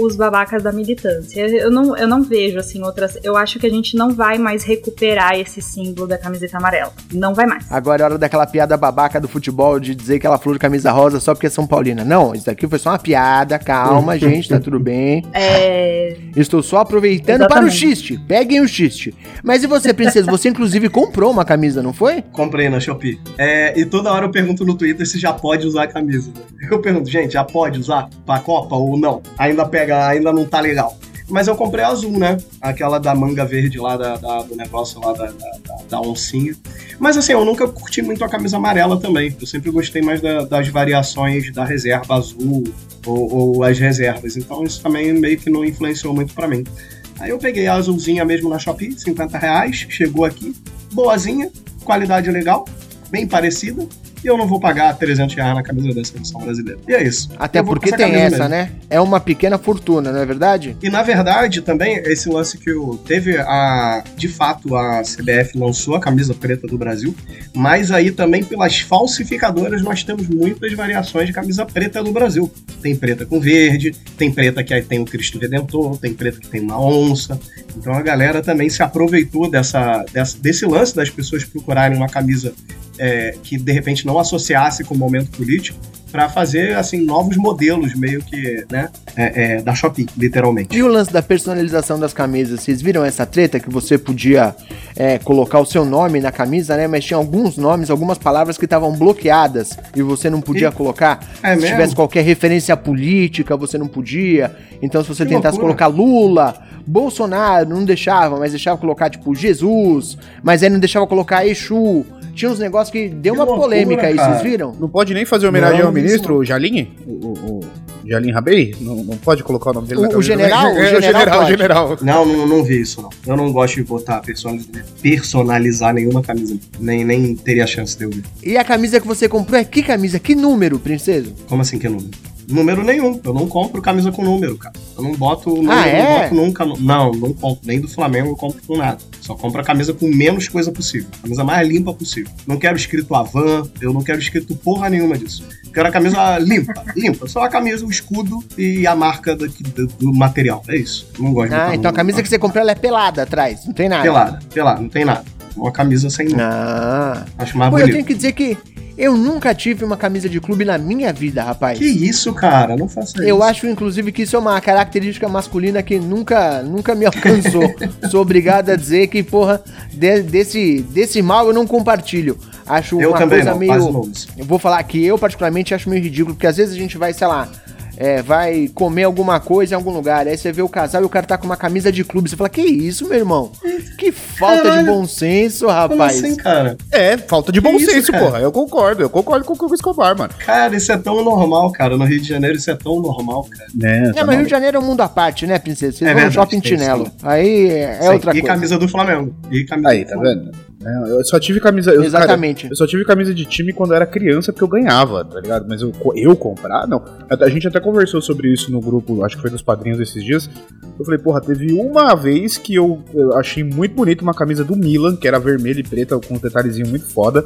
os babacas da militância. Eu não, eu não vejo assim outras. Eu acho que a gente não vai mais recuperar esse símbolo da camiseta amarela. Não vai mais. Agora é hora daquela piada babaca do futebol de dizer que ela falou de camisa rosa só porque é São Paulina. Não, isso daqui foi só uma piada. Calma, gente, tá tudo bem. É, Estou só aproveitando para o Exatamente. xiste. Peguem o xiste. Mas e você, princesa? Você inclusive comprou uma camisa, não foi? Comprei na Shopee. É, e toda hora eu pergunto no Twitter se já pode usar a camisa. Eu pergunto, gente, já pode usar pra Copa ou não? Ainda pega, ainda não tá legal. Mas eu comprei azul, né? Aquela da manga verde lá, da, da- do negócio lá da, da, da- oncinha. Mas assim, eu nunca curti muito a camisa amarela também. Eu sempre gostei mais da- das variações da reserva azul ou, ou as reservas. Então isso também meio que não influenciou muito pra mim. Aí eu peguei a azulzinha mesmo na Shopee, 50 reais, chegou aqui, boazinha, qualidade legal, bem parecida, e eu não vou pagar 300 reais na camisa da seleção brasileira. E é isso. Até porque tem essa, mesmo. né? É uma pequena fortuna, não é verdade? E na verdade, também, esse lance que eu teve a. De fato, a CBF lançou a camisa preta do Brasil, mas aí também pelas falsificadoras nós temos muitas variações de camisa preta do Brasil. Tem preta com verde, tem preta que aí tem o Cristo Redentor, tem preta que tem uma onça. Então a galera também se aproveitou dessa, dessa- desse lance das pessoas procurarem uma camisa é, que de repente não associasse com o momento político para fazer assim novos modelos meio que né é, é, da Shopee literalmente E o lance da personalização das camisas? Vocês viram essa treta que você podia é, colocar o seu nome na camisa, né? Mas tinha alguns nomes, algumas palavras que estavam bloqueadas e você não podia Ih, colocar. é se mesmo? tivesse qualquer referência política, você não podia. Então, se você Que tentasse loucura. colocar Lula, Bolsonaro, não deixava, mas deixava colocar, tipo, Jesus, mas aí não deixava colocar Exu. Tinha uns negócios que deu Que uma loucura, polêmica aí, cara. vocês viram? Não pode nem fazer homenagem Não, ao ministro, o Jalim? O, o, o Jalim Rabei? Não, não pode colocar o nome dele O- na o camisa general? também? O É, general general, pode. general. não, não não vi isso não eu não gosto de botar personalizar, personalizar nenhuma camisa nem nem teria chance de eu ver E a camisa que você comprou é que camisa? Que número, princesa? como assim que número número nenhum eu não compro camisa com número cara eu não boto número, Ah, é? não boto nunca nu- não não compro nem do Flamengo eu compro com nada só compro a camisa com menos coisa possível a camisa mais limpa possível não quero escrito Avan eu não quero escrito porra nenhuma disso Quero a camisa limpa, limpa. Só a camisa, o escudo e a marca daqui, do, do material. É isso. Não gosto de Ah, então a camisa que você comprou ela é pelada atrás, não tem nada. Pelada, pelada, não tem nada. Uma camisa sem nome. Ah. Acho mais Pô, eu bonito. tenho que dizer que eu nunca tive uma camisa de clube na minha vida, rapaz. Que isso, cara? Não faça isso. Eu acho, inclusive, que isso é uma característica masculina que nunca, nunca me alcançou. Sou obrigado a dizer que, porra, de- desse, desse mal eu não compartilho. Acho Eu uma também coisa não, meio. Eu vou falar que eu, particularmente, acho meio ridículo, porque às vezes a gente vai, sei lá. É, vai comer alguma coisa em algum lugar, aí você vê o casal e o cara tá com uma camisa de clube. Você fala, que isso, meu irmão? Que falta de Caralho. bom senso, Como rapaz. assim, cara? É, falta de Que bom isso, senso, cara? porra. Eu concordo, eu concordo com o Escobar, mano. Cara, isso é tão normal, cara. No Rio de Janeiro isso é tão normal, cara. É, É, mas Rio de Janeiro é um mundo à parte, né, princesa? Vocês É vão no verdade, shopping tem isso chinelo. Aí é Sim, outra e coisa. camisa do Flamengo. E camisa Aí, do tá vendo? Né? Eu só tive camisa. Eu, Exatamente. Cara, eu só tive camisa de time quando eu era criança porque eu ganhava, tá ligado? Mas eu, eu comprar, não. A gente até conversou sobre isso no grupo, acho que foi dos padrinhos esses dias. Eu falei, porra, teve uma vez que eu, eu achei muito bonito uma camisa do Milan, que era vermelha e preta, com um detalhezinho muito foda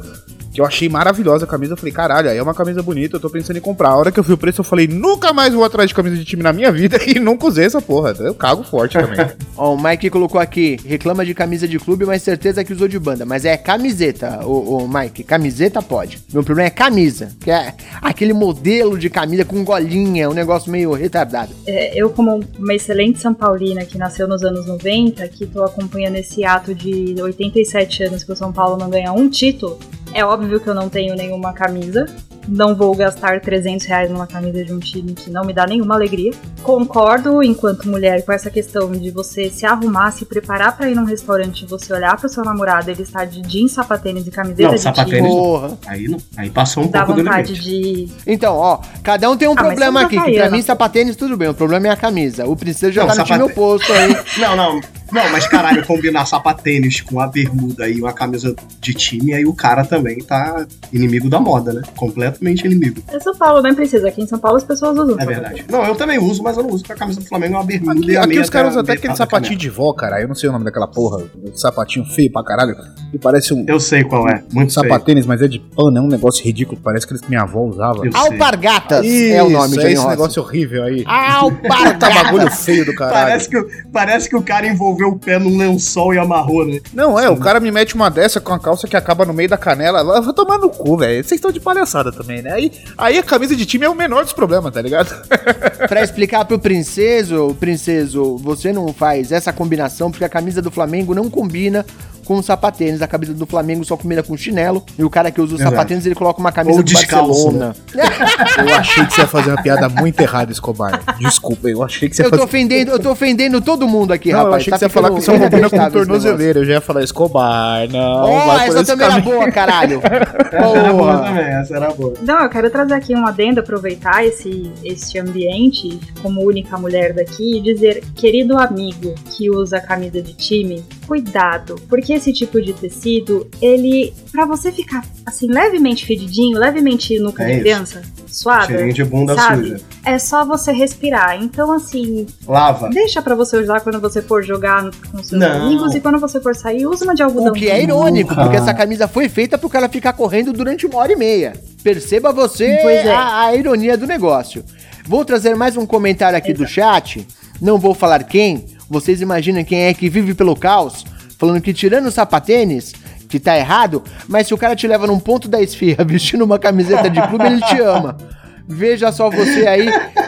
que eu achei maravilhosa a camisa. Eu falei, caralho, aí é uma camisa bonita, eu tô pensando em comprar. A hora que eu vi o preço, eu falei, nunca mais vou atrás de camisa de time na minha vida e nunca usei essa porra. Eu cago forte também. Ó, o Mike colocou aqui, reclama de camisa de clube, mas certeza que usou de banda. Mas é camiseta, o, Mike. Camiseta pode. Meu problema é camisa, que é aquele modelo de camisa com golinha, um negócio meio retardado. É, eu, como uma excelente São Paulina que nasceu nos anos 90, que tô acompanhando esse ato de 87 anos que o São Paulo não ganha um título, é óbvio que eu não tenho nenhuma camisa. Não vou gastar 300 reais numa camisa de um time que não me dá nenhuma alegria. Concordo, enquanto mulher, com essa questão de você se arrumar, se preparar para ir num restaurante e você olhar pro seu namorado, ele está de jeans, sapatênis e camiseta não, de sapatênis, time. Porra. Aí, não, aí passou um Dá pouco vontade do de. Então, ó, cada um tem um Ah, problema aqui. tá Que pra mim, sapatênis, tudo bem. O problema é a camisa. O princesa já Não, tá no time sapate- oposto aí. Não, não. Não, mas caralho, combinar sapatênis com a bermuda e uma camisa de time, aí o cara também tá inimigo da moda, né? Completamente inimigo. É São Paulo, né, princesa? Aqui em São Paulo as pessoas usam. É verdade. Não, eu também uso, mas eu não uso porque a camisa do Flamengo é uma bermuda Aqui, e a aqui meia os caras até usam até aquele sapatinho de vó, cara. Eu não sei o nome daquela porra. Um sapatinho feio pra caralho. E parece um. Eu sei qual é. Muito feio. sapatênis, mas é de pano, é um negócio ridículo. Parece que minha avó usava. Eu. Alpargatas é o nome, Isso, é esse negócio horrível aí. Tá Alpargatas. bagulho feio do caralho. Parece que, o- parece que o cara envolveu o pé num lençol e amarrou, né? Não, é, o cara me mete uma dessa com a calça que acaba no meio da canela. Vai tomar no cu, velho. Vocês estão de palhaçada também, né? Aí, aí a camisa de time é o menor dos problemas, tá ligado? Pra explicar pro princeso, princeso, você não faz essa combinação porque a camisa do Flamengo não combina com sapatênis. A camisa do Flamengo só combina com chinelo. E o cara que usa o Exato. sapatênis, ele coloca uma camisa Ou do descalço, Barcelona. Eu achei que você ia fazer uma piada muito errada, Escobar. Desculpa, eu achei que você ia Eu tô fazer. ofendendo, eu tô ofendendo todo mundo aqui, Não, rapaz. eu achei Tá que você ia falar que ficando você combina com tornozeleira. Eu já ia falar Escobar, não. Por essa também era boa, caralho. Essa era boa também, essa era boa. Não, eu quero trazer aqui um adendo, aproveitar esse, esse ambiente como única mulher daqui e dizer, querido amigo que usa camisa de time, cuidado, porque esse tipo de tecido, ele, pra você ficar assim, levemente fedidinho, levemente nuca É criança, suada, Cheirinho de bunda sabe? suja. É só você respirar. Então, assim, Lava. deixa pra você usar quando você for jogar com seus Não. amigos e quando você for sair, usa uma de algodão. O que é irônico, porque essa camisa foi feita pro cara ficar correndo durante uma hora e meia. Perceba você Pois é. a, a ironia do negócio. Vou trazer mais um comentário aqui do chat. Não vou falar quem. Vocês imaginam quem é que vive pelo caos? Falando que tirando o sapatênis, que tá errado, mas se o cara te leva num ponto da esfirra vestindo uma camiseta de clube, ele te ama. Veja só você aí,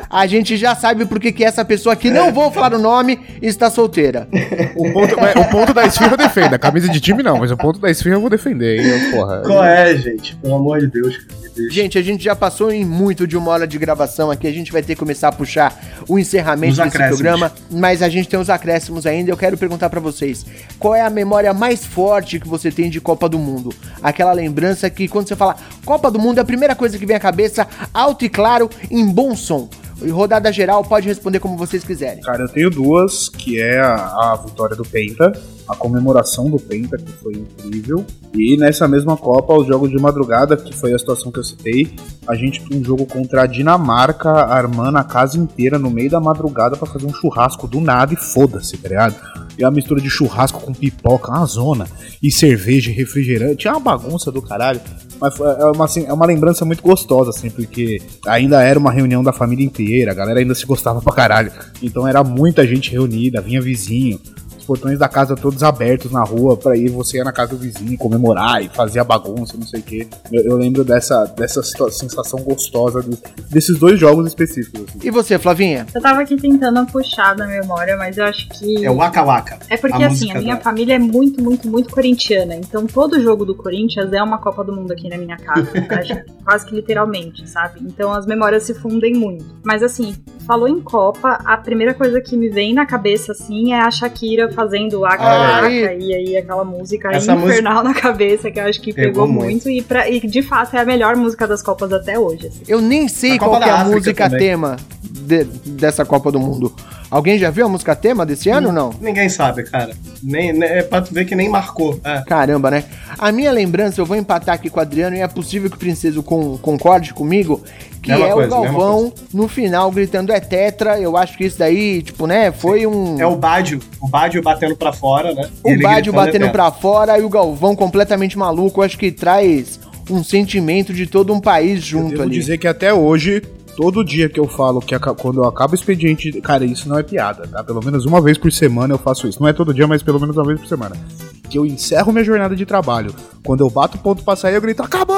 a gente já sabe por que que essa pessoa que não vou falar o nome está solteira. O ponto, o ponto da esfirra eu defendo. A camisa de time não, mas o ponto da esfirra eu vou defender. hein? Porra. Qual é, gente? Pelo amor de Deus, cara. Gente, a gente já passou em muito de uma hora de gravação aqui. A gente vai ter que começar a puxar o encerramento desse programa, mas a gente tem os acréscimos ainda. Eu quero perguntar pra vocês: qual é a memória mais forte que você tem de Copa do Mundo? Aquela lembrança que quando você fala Copa do Mundo, é a primeira coisa que vem à cabeça, alto e claro, em bom som. E rodada geral, pode responder como vocês quiserem. Cara, eu tenho duas, que é a, a vitória do Penta, a comemoração do Penta, que foi incrível. E nessa mesma Copa, os jogos de madrugada, que foi a situação que eu citei, a gente tem um jogo contra a Dinamarca, armando a casa inteira no meio da madrugada pra fazer um churrasco do nada e foda-se, tá ligado? E a mistura de churrasco com pipoca, uma zona, e cerveja e refrigerante, é uma bagunça do caralho. Mas foi- é uma, assim, é uma lembrança muito gostosa, assim, porque ainda era uma reunião da família inteira, a galera ainda se gostava pra caralho. Então era muita gente reunida, vinha vizinho, os portões da casa todos abertos na rua pra ir você ia na casa do vizinho comemorar e fazer a bagunça, não sei o quê. Eu, eu lembro dessa, dessa sensação gostosa do- desses dois jogos específicos. assim. E você, Flavinha? Eu tava aqui tentando puxar da memória, mas eu acho que. É o Waka Waka. É porque A assim, a minha da- família é muito, muito, muito corintiana. Então todo jogo do Corinthians é uma Copa do Mundo aqui na minha casa. acho que quase que literalmente, sabe? Então as memórias se fundem muito. Mas assim, falou em Copa, a primeira coisa que me vem na cabeça assim é a Shakira fazendo a Ai. Caraca e aí aquela música Essa infernal na cabeça que eu acho que Pegou pegou, muito. muito, e, pra- e de fato é a melhor música das Copas até hoje. assim. Eu nem sei A qual é a África música também. tema de- dessa Copa do Mundo. Alguém já viu a música tema desse ano ou não? Ninguém sabe, cara. Nem, nem- é pra tu ver que nem marcou. É. Caramba, né? A minha lembrança, eu vou empatar aqui com o Adriano e é possível que o Princeso con- concorde comigo, que Mesma é coisa, o Galvão no final gritando é tetra. Eu acho que isso daí, tipo, né, foi um. É o Bádio. O Bádio batendo pra fora, né? o Ele Bádio gritando batendo eterno. pra fora e o Galvão completamente maluco. Eu acho que traz um sentimento de todo um país Eu junto devo ali. dizer que até hoje, todo dia que eu falo que quando eu acabo o expediente, cara, isso não é piada, tá? Pelo menos uma vez por semana eu faço isso. Não é todo dia, mas pelo menos uma vez por semana. Que eu encerro minha jornada de trabalho. Quando eu bato o ponto pra sair, eu grito: Acabou!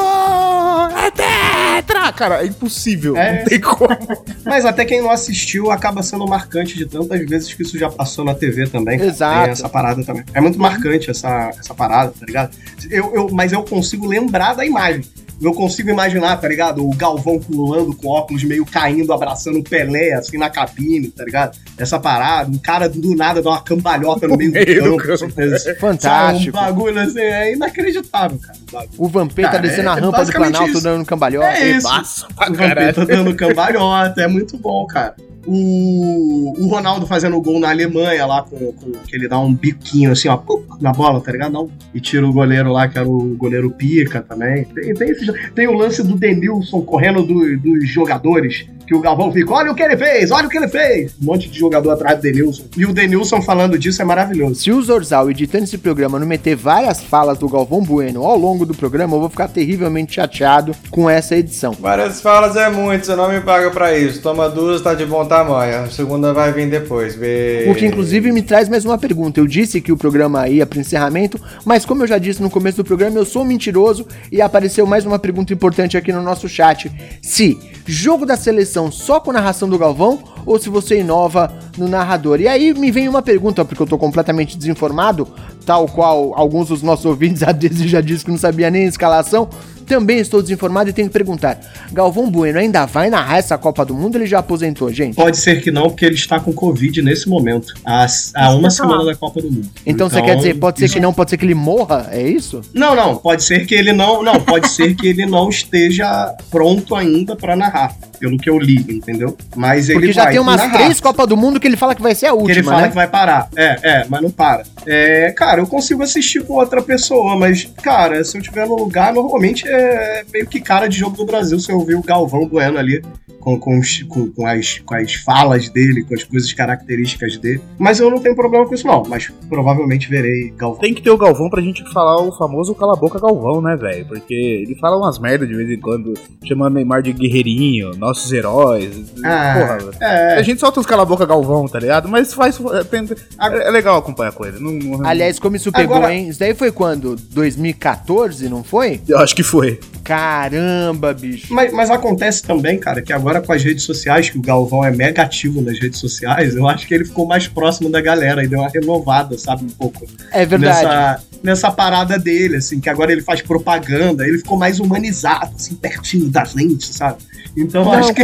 É tetra! Cara, é impossível. É. Não tem como. Mas até quem não assistiu acaba sendo marcante de tantas vezes que isso já passou na TV também. Exato. Tem essa parada também. É muito marcante essa, essa parada, tá ligado? Eu, eu, mas eu consigo lembrar da imagem. Eu consigo imaginar, tá ligado? O Galvão pulando com óculos meio caindo, abraçando o Pelé, assim, na cabine, tá ligado? Essa parada, um cara do nada dá uma cambalhota no meio do campo. campo, assim, sabe? Fantástico. Um bagulho assim, é inacreditável, cara. o bagulho. O Vampeta Cara, descendo é a rampa do Planalto isso. dando cambalhota. É isso. Passa pra O. Vampeta dando cambalhota, é muito bom, cara. O, o Ronaldo fazendo o gol na Alemanha lá, com, com- que ele dá um biquinho assim, ó, pum, na bola, tá ligado? Não. E tira o goleiro lá, que era o goleiro Pica também. Tem, tem, esse- tem o lance do Denilson correndo do- dos jogadores, que o Galvão fica, olha o que ele fez, olha o que ele fez. Um monte de jogador atrás do Denilson. E o Denilson falando disso é maravilhoso. Se o Zorzal editando esse programa não meter várias falas do Galvão Bueno ao longo do programa, eu vou ficar terrivelmente chateado com essa edição. Várias falas é muito, você não me paga pra isso. Toma duas, tá de bom tamanho. A segunda vai vir depois. O que inclusive me traz mais uma pergunta. Eu disse que o programa ia para encerramento, mas como eu já disse no começo do programa, eu sou mentiroso e apareceu mais uma pergunta importante aqui no nosso chat. Se jogo da seleção só com narração do Galvão ou se você inova no narrador? E aí me vem uma pergunta, porque eu tô completamente desinformado, tal qual alguns dos nossos ouvintes a Desi já disse que não sabia nem a escalação. Também estou desinformado e tenho que perguntar: Galvão Bueno ainda vai narrar essa Copa do Mundo ele já aposentou, gente? Pode ser que não, porque ele está com Covid nesse momento. Há, há uma semana da Copa do Mundo. Então, você quer dizer, pode ser isso- que não, pode ser que ele morra? É isso? Não, não, pode ser que ele não, não, pode ser que ele não esteja pronto ainda pra narrar, pelo que eu li, entendeu? Mas ele Porque já vai tem umas três Copas do Mundo que ele fala que vai ser a que ele última, fala né? que vai parar. É, é, mas não para. É, cara, eu consigo assistir com outra pessoa, mas, cara, se eu tiver no lugar, normalmente é meio que cara de jogo do Brasil se eu ouvir o Galvão Bueno ali. Com, com, com, com as, com as falas dele, com as coisas características dele. Mas eu não tenho problema com isso, não. Mas provavelmente verei Galvão. Tem que ter o Galvão pra gente falar o famoso cala a boca Galvão, né, velho? Porque ele fala umas merdas de vez em quando, chamando Neymar de guerreirinho, nossos heróis. Ah, Porra, É, a gente solta os cala a boca Galvão, tá ligado? Mas faz. É, tem- é legal acompanhar com ele. Não, não- Aliás, como isso pegou, Agora- hein? Isso daí foi quando? 2014, não foi? eu acho que foi. Caramba, bicho. Mas, mas acontece também, cara, que agora com as redes sociais, que o Galvão é mega ativo nas redes sociais, eu acho que ele ficou mais próximo da galera e deu uma renovada, sabe, um pouco. É verdade. Nessa, nessa parada dele, assim, que agora ele faz propaganda, ele ficou mais humanizado, assim, pertinho da gente, sabe? Então acho que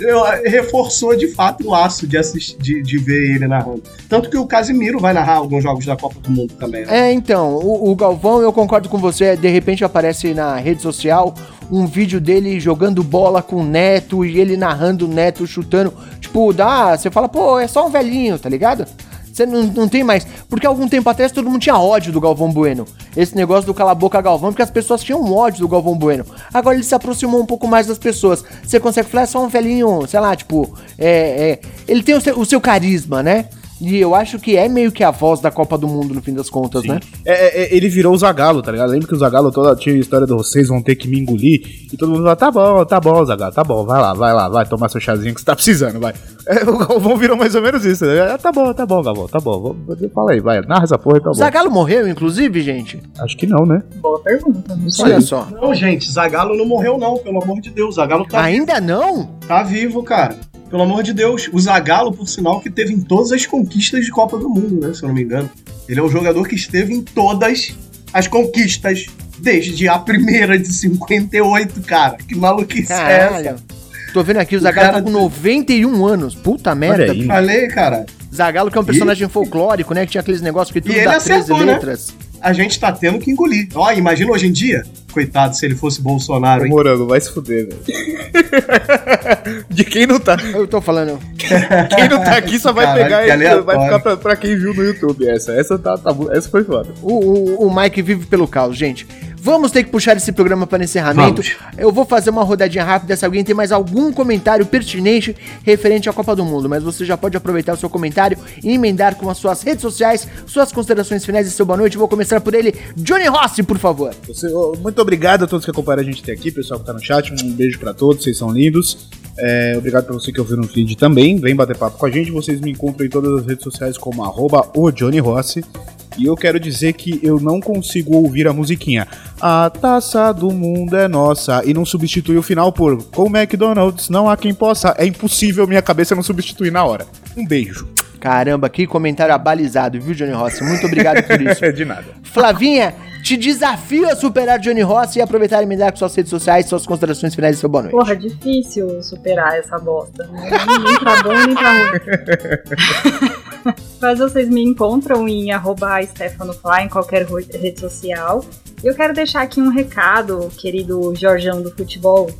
eu- reforçou de fato o laço de, assistir, de, de ver ele narrando. Tanto que o Casimiro vai narrar alguns jogos da Copa do Mundo também. né? É, então, o, o Galvão, eu concordo com você, de repente aparece na rede social um vídeo dele jogando bola com o Neto e ele narrando o Neto chutando. Tipo, dá, você fala, pô, é só um velhinho, tá ligado? Você não, não tem mais. Porque algum tempo atrás todo mundo tinha ódio do Galvão Bueno. Esse negócio do cala boca Galvão, porque as pessoas tinham ódio do Galvão Bueno. Agora ele se aproximou um pouco mais das pessoas. Você consegue falar, é só um velhinho, sei lá, tipo, é, é, ele tem o seu, o seu carisma, né? E eu acho que é meio que a voz da Copa do Mundo no fim das contas, né? É, é, é, ele virou o Zagalo, tá ligado? Lembra que o Zagalo toda tinha a história do vocês vão ter que me engolir e todo mundo fala, tá bom, tá bom, Zagalo, tá bom, vai lá, vai lá, vai tomar seu chazinho que você tá precisando, vai. É, o Galvão virou mais ou menos isso, né? tá bom, tá bom, Galvão, tá bom, vou- fala aí, vai, narra essa porra e tá bom. Zagallo morreu, inclusive, gente? Acho que não, né? Boa pergunta. Não sei. Olha só. Não, gente, Zagalo não morreu, não, pelo amor de Deus. Zagalo tá Ainda não? Tá vivo, cara. Pelo amor de Deus. O Zagallo, por sinal, que teve em todas as conquistas de Copa do Mundo, né? Se eu não me engano. Ele é o jogador que esteve em todas as conquistas. Desde a primeira de 58, cara. Que maluquice é essa? Caralho. Tô vendo aqui, o Zagallo cara tá com tem- 91 anos. Puta merda. aí. Falei, cara. Zagallo que é um personagem folclórico, né? Que tinha aqueles negócios que tudo E ele dá 13 acertou, né? A gente tá tendo que engolir. Ó, imagina hoje em dia, coitado, se ele fosse Bolsonaro, Ô, hein? Morango, vai se fuder, velho. De quem não tá. Eu tô falando. Quem não tá aqui só vai Caralho, pegar e vai ficar pra, pra quem viu no YouTube. Essa, essa, tá, tá, essa foi foda. O, o, o Mike vive pelo caos, gente. Vamos ter que puxar esse programa para encerramento. Vamos. Eu vou fazer uma rodadinha rápida se alguém tem mais algum comentário pertinente referente à Copa do Mundo. Mas você já pode aproveitar o seu comentário e emendar com as suas redes sociais, suas considerações finais e seu boa noite. Vou começar por ele, Johnny Rossi, por favor. Você- muito obrigado a todos que acompanharam a gente até aqui, pessoal que tá no chat. Um beijo pra todos, vocês são lindos. É, obrigado pra você que ouviu no feed também. Vem bater papo com a gente. Vocês me encontram em todas as redes sociais como arroba o Johnny Rossi. E eu quero dizer que eu não consigo ouvir a musiquinha A taça do mundo é nossa e não substitui o final por Com McDonald's não há quem possa. É impossível minha cabeça não substituir na hora. Um beijo. Caramba, que comentário abalizado, viu, Johnny Rossi? Muito obrigado por isso. É de nada. Flavinha, te desafio a superar Johnny Rossi e aproveitar e emendar com suas redes sociais, suas considerações finais e seu boa noite. Porra, difícil superar essa bosta. né? Nem pra bom, nem pra ruim. Mas vocês me encontram em arroba StefanoFly em qualquer rede social. E eu quero deixar aqui um recado, querido Jorjão do futebol,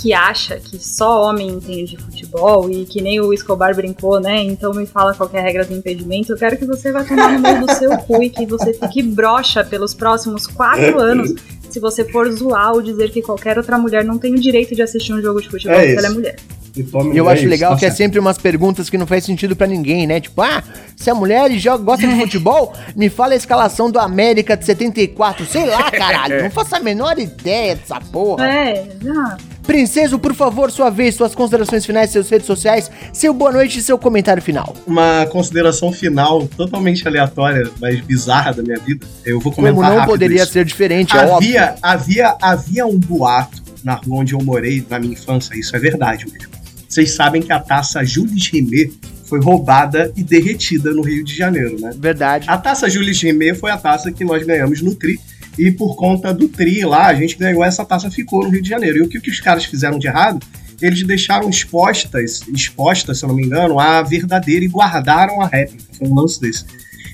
que acha que só homem entende de futebol e que nem o Escobar brincou, né? Então me fala qual que é a regra do impedimento. Eu quero que você vá tomar no meio do seu cu e que você fique broxa pelos próximos quatro anos se você for zoar ou dizer que qualquer outra mulher não tem o direito de assistir um jogo de futebol É porque isso. ela é mulher. E tome- E eu é acho legal que é sempre umas perguntas que não faz sentido pra ninguém, né? Tipo, ah, se a mulher joga, gosta de futebol, me fala a escalação do América de 74. Sei lá, caralho. Não faço a menor ideia dessa porra. É, já. Princeso, por favor, sua vez, suas considerações finais, seus redes sociais, seu boa noite e seu comentário final. Uma consideração final totalmente aleatória, mas bizarra da minha vida. Eu vou comentar Como não rápido poderia isso. ser diferente, é óbvio. havia, havia, havia um boato na rua onde eu morei na minha infância, isso é verdade mesmo. Vocês sabem que a taça Jules Rimet foi roubada e derretida no Rio de Janeiro, né? Verdade. A taça Jules Rimet foi a taça que nós ganhamos no Tri. E por conta do Tri lá, a gente ganhou essa taça, ficou no Rio de Janeiro. E o que, que os caras fizeram de errado? Eles deixaram expostas, expostas, se eu não me engano, a verdadeira e guardaram a réplica. Foi um lance desse.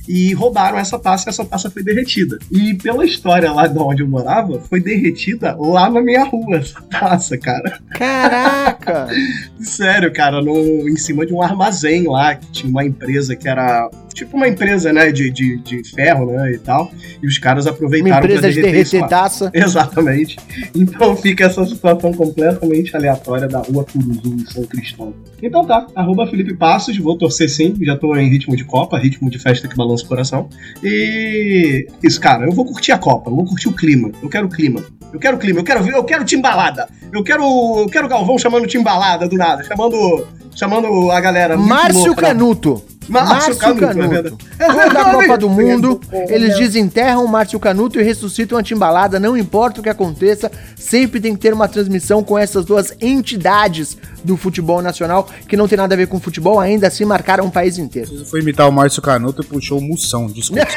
E roubaram essa taça e essa taça foi derretida. E pela história lá de onde eu morava, foi derretida lá na minha rua, essa taça, cara. Caraca! Sério, cara, no, em cima de um armazém lá, que tinha uma empresa que era tipo uma empresa, né, de, de, de ferro, né, e tal. E os caras Uma aproveitaram empresa de derreter isso derreter taça. Exatamente. Então fica essa situação completamente aleatória da rua Curuzu em São Cristóvão. Então tá, arroba Felipe Passos, vou torcer sim, já tô em ritmo de Copa, ritmo de festa que balança o coração. E isso, cara, eu vou curtir a Copa, eu vou curtir o clima, eu quero o clima. Eu quero o clima, eu quero ver, eu quero timbalada. Eu quero, eu quero o Galvão chamando timbalada do nada, chamando chamando a galera Márcio louca. Canuto. Márcio Canuto, é Canuto. Quando da Copa do Mundo, eles desenterram o Márcio Canuto e ressuscitam a timbalada, não importa o que aconteça, sempre tem que ter uma transmissão com essas duas entidades do futebol nacional, que não tem nada a ver com futebol, ainda assim marcaram um país inteiro. Você foi imitar o Márcio Canuto e puxou o Moção, desculpa.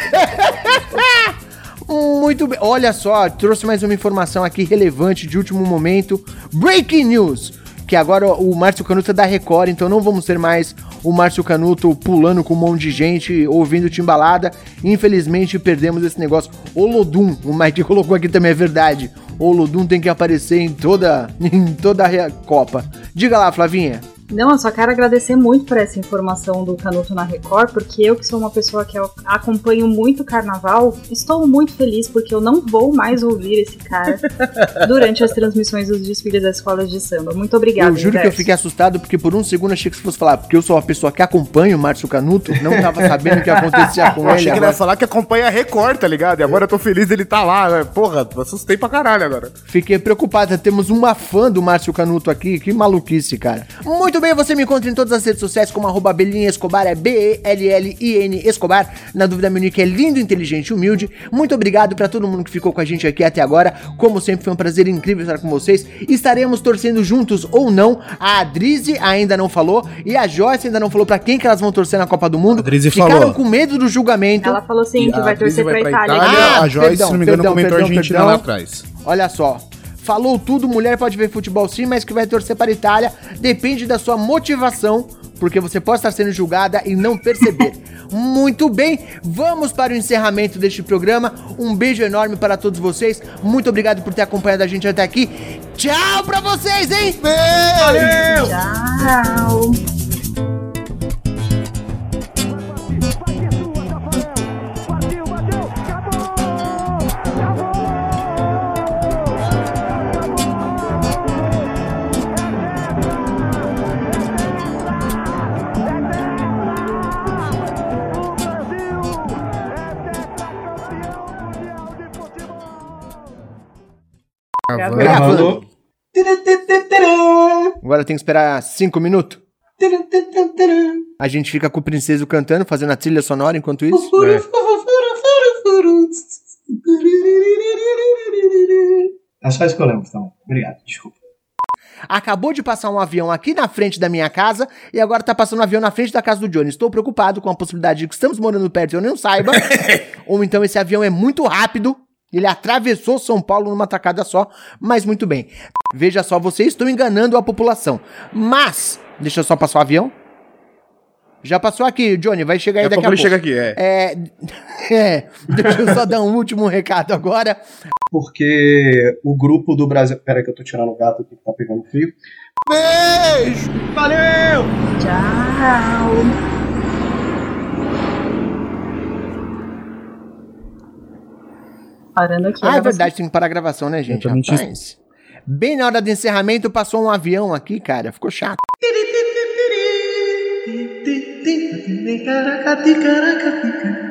Muito bem, olha só, trouxe mais uma informação aqui relevante de último momento. Breaking news! Que agora o Márcio Canuto é da Record, então não vamos ter mais o Márcio Canuto pulando com um monte de gente, ouvindo timbalada. Infelizmente perdemos esse negócio. O Lodum, o Mike colocou aqui também, é verdade. O Lodum tem que aparecer em toda, em toda a Copa. Diga lá, Flavinha. Não, eu só quero agradecer muito por essa informação do Canuto na Record, porque eu que sou uma pessoa que eu acompanho muito carnaval, estou muito feliz porque eu não vou mais ouvir esse cara durante as transmissões dos desfiles das escolas de samba. Muito obrigada. eu juro que eu fiquei assustado porque por um segundo achei que você fosse falar, porque eu sou uma pessoa que acompanha o Márcio Canuto, não tava sabendo o que acontecia com Eu achei ele. que ele agora. ia falar que acompanha a Record, tá ligado? E agora eu tô feliz dele tá lá. né? Porra, assustei pra caralho agora. Fiquei preocupada, temos uma fã do Márcio Canuto aqui, que maluquice, cara. Muito bem, você me encontra em todas as redes sociais como arroba Belinha Escobar, é B-E-L-L-I-N Escobar. Na dúvida, meu nick é lindo, inteligente e humilde. Muito obrigado pra todo mundo que ficou com a gente aqui até agora. Como sempre, foi um prazer incrível estar com vocês. Estaremos torcendo juntos ou não. A Adrize ainda não falou e a Joyce ainda não falou pra quem que elas vão torcer na Copa do Mundo. A Adrize Ficaram falou. com medo do julgamento. Ela falou sim que a vai torcer pra, Itália. Ah, a Joyce, perdão, se não me engano, perdão, comentou perdão, Argentina perdão. lá atrás. Olha só. Falou tudo, mulher pode ver futebol sim, mas que vai torcer para a Itália. Depende da sua motivação porque você pode estar sendo julgada e não perceber. Muito bem, vamos para o encerramento deste programa. Um beijo enorme para todos vocês. Muito obrigado por ter acompanhado a gente até aqui. Tchau pra vocês, hein? Tchau. Gravando. Gravando. Agora tem que esperar cinco minutos. A gente fica com o Princeso cantando, fazendo a trilha sonora enquanto isso. É só isso que eu lembro, então. Obrigado, desculpa. Acabou de passar um avião aqui na frente da minha casa e agora tá passando um avião na frente da casa do Johnny. Estou preocupado com a possibilidade de que estamos morando perto e eu não saiba. Ou então esse avião é muito rápido. Ele atravessou São Paulo numa tacada só, mas muito bem. Veja só, vocês estão enganando a população. Mas, deixa eu só passar o avião. Já passou aqui, Johnny, vai chegar aí Daqui a daqui pouco a pouco. chega aqui, é. É, é, deixa eu só dar um último recado agora. Porque o grupo do Brasil. Pera aí que eu tô tirando o gato aqui que tá pegando frio. Beijo! Valeu! Tchau. Parando aqui. Ah, é verdade, tem que parar a gravação, né, gente? Rapaz. Bem na hora do encerramento, passou um avião aqui, cara. Ficou chato. Caraca, caraca,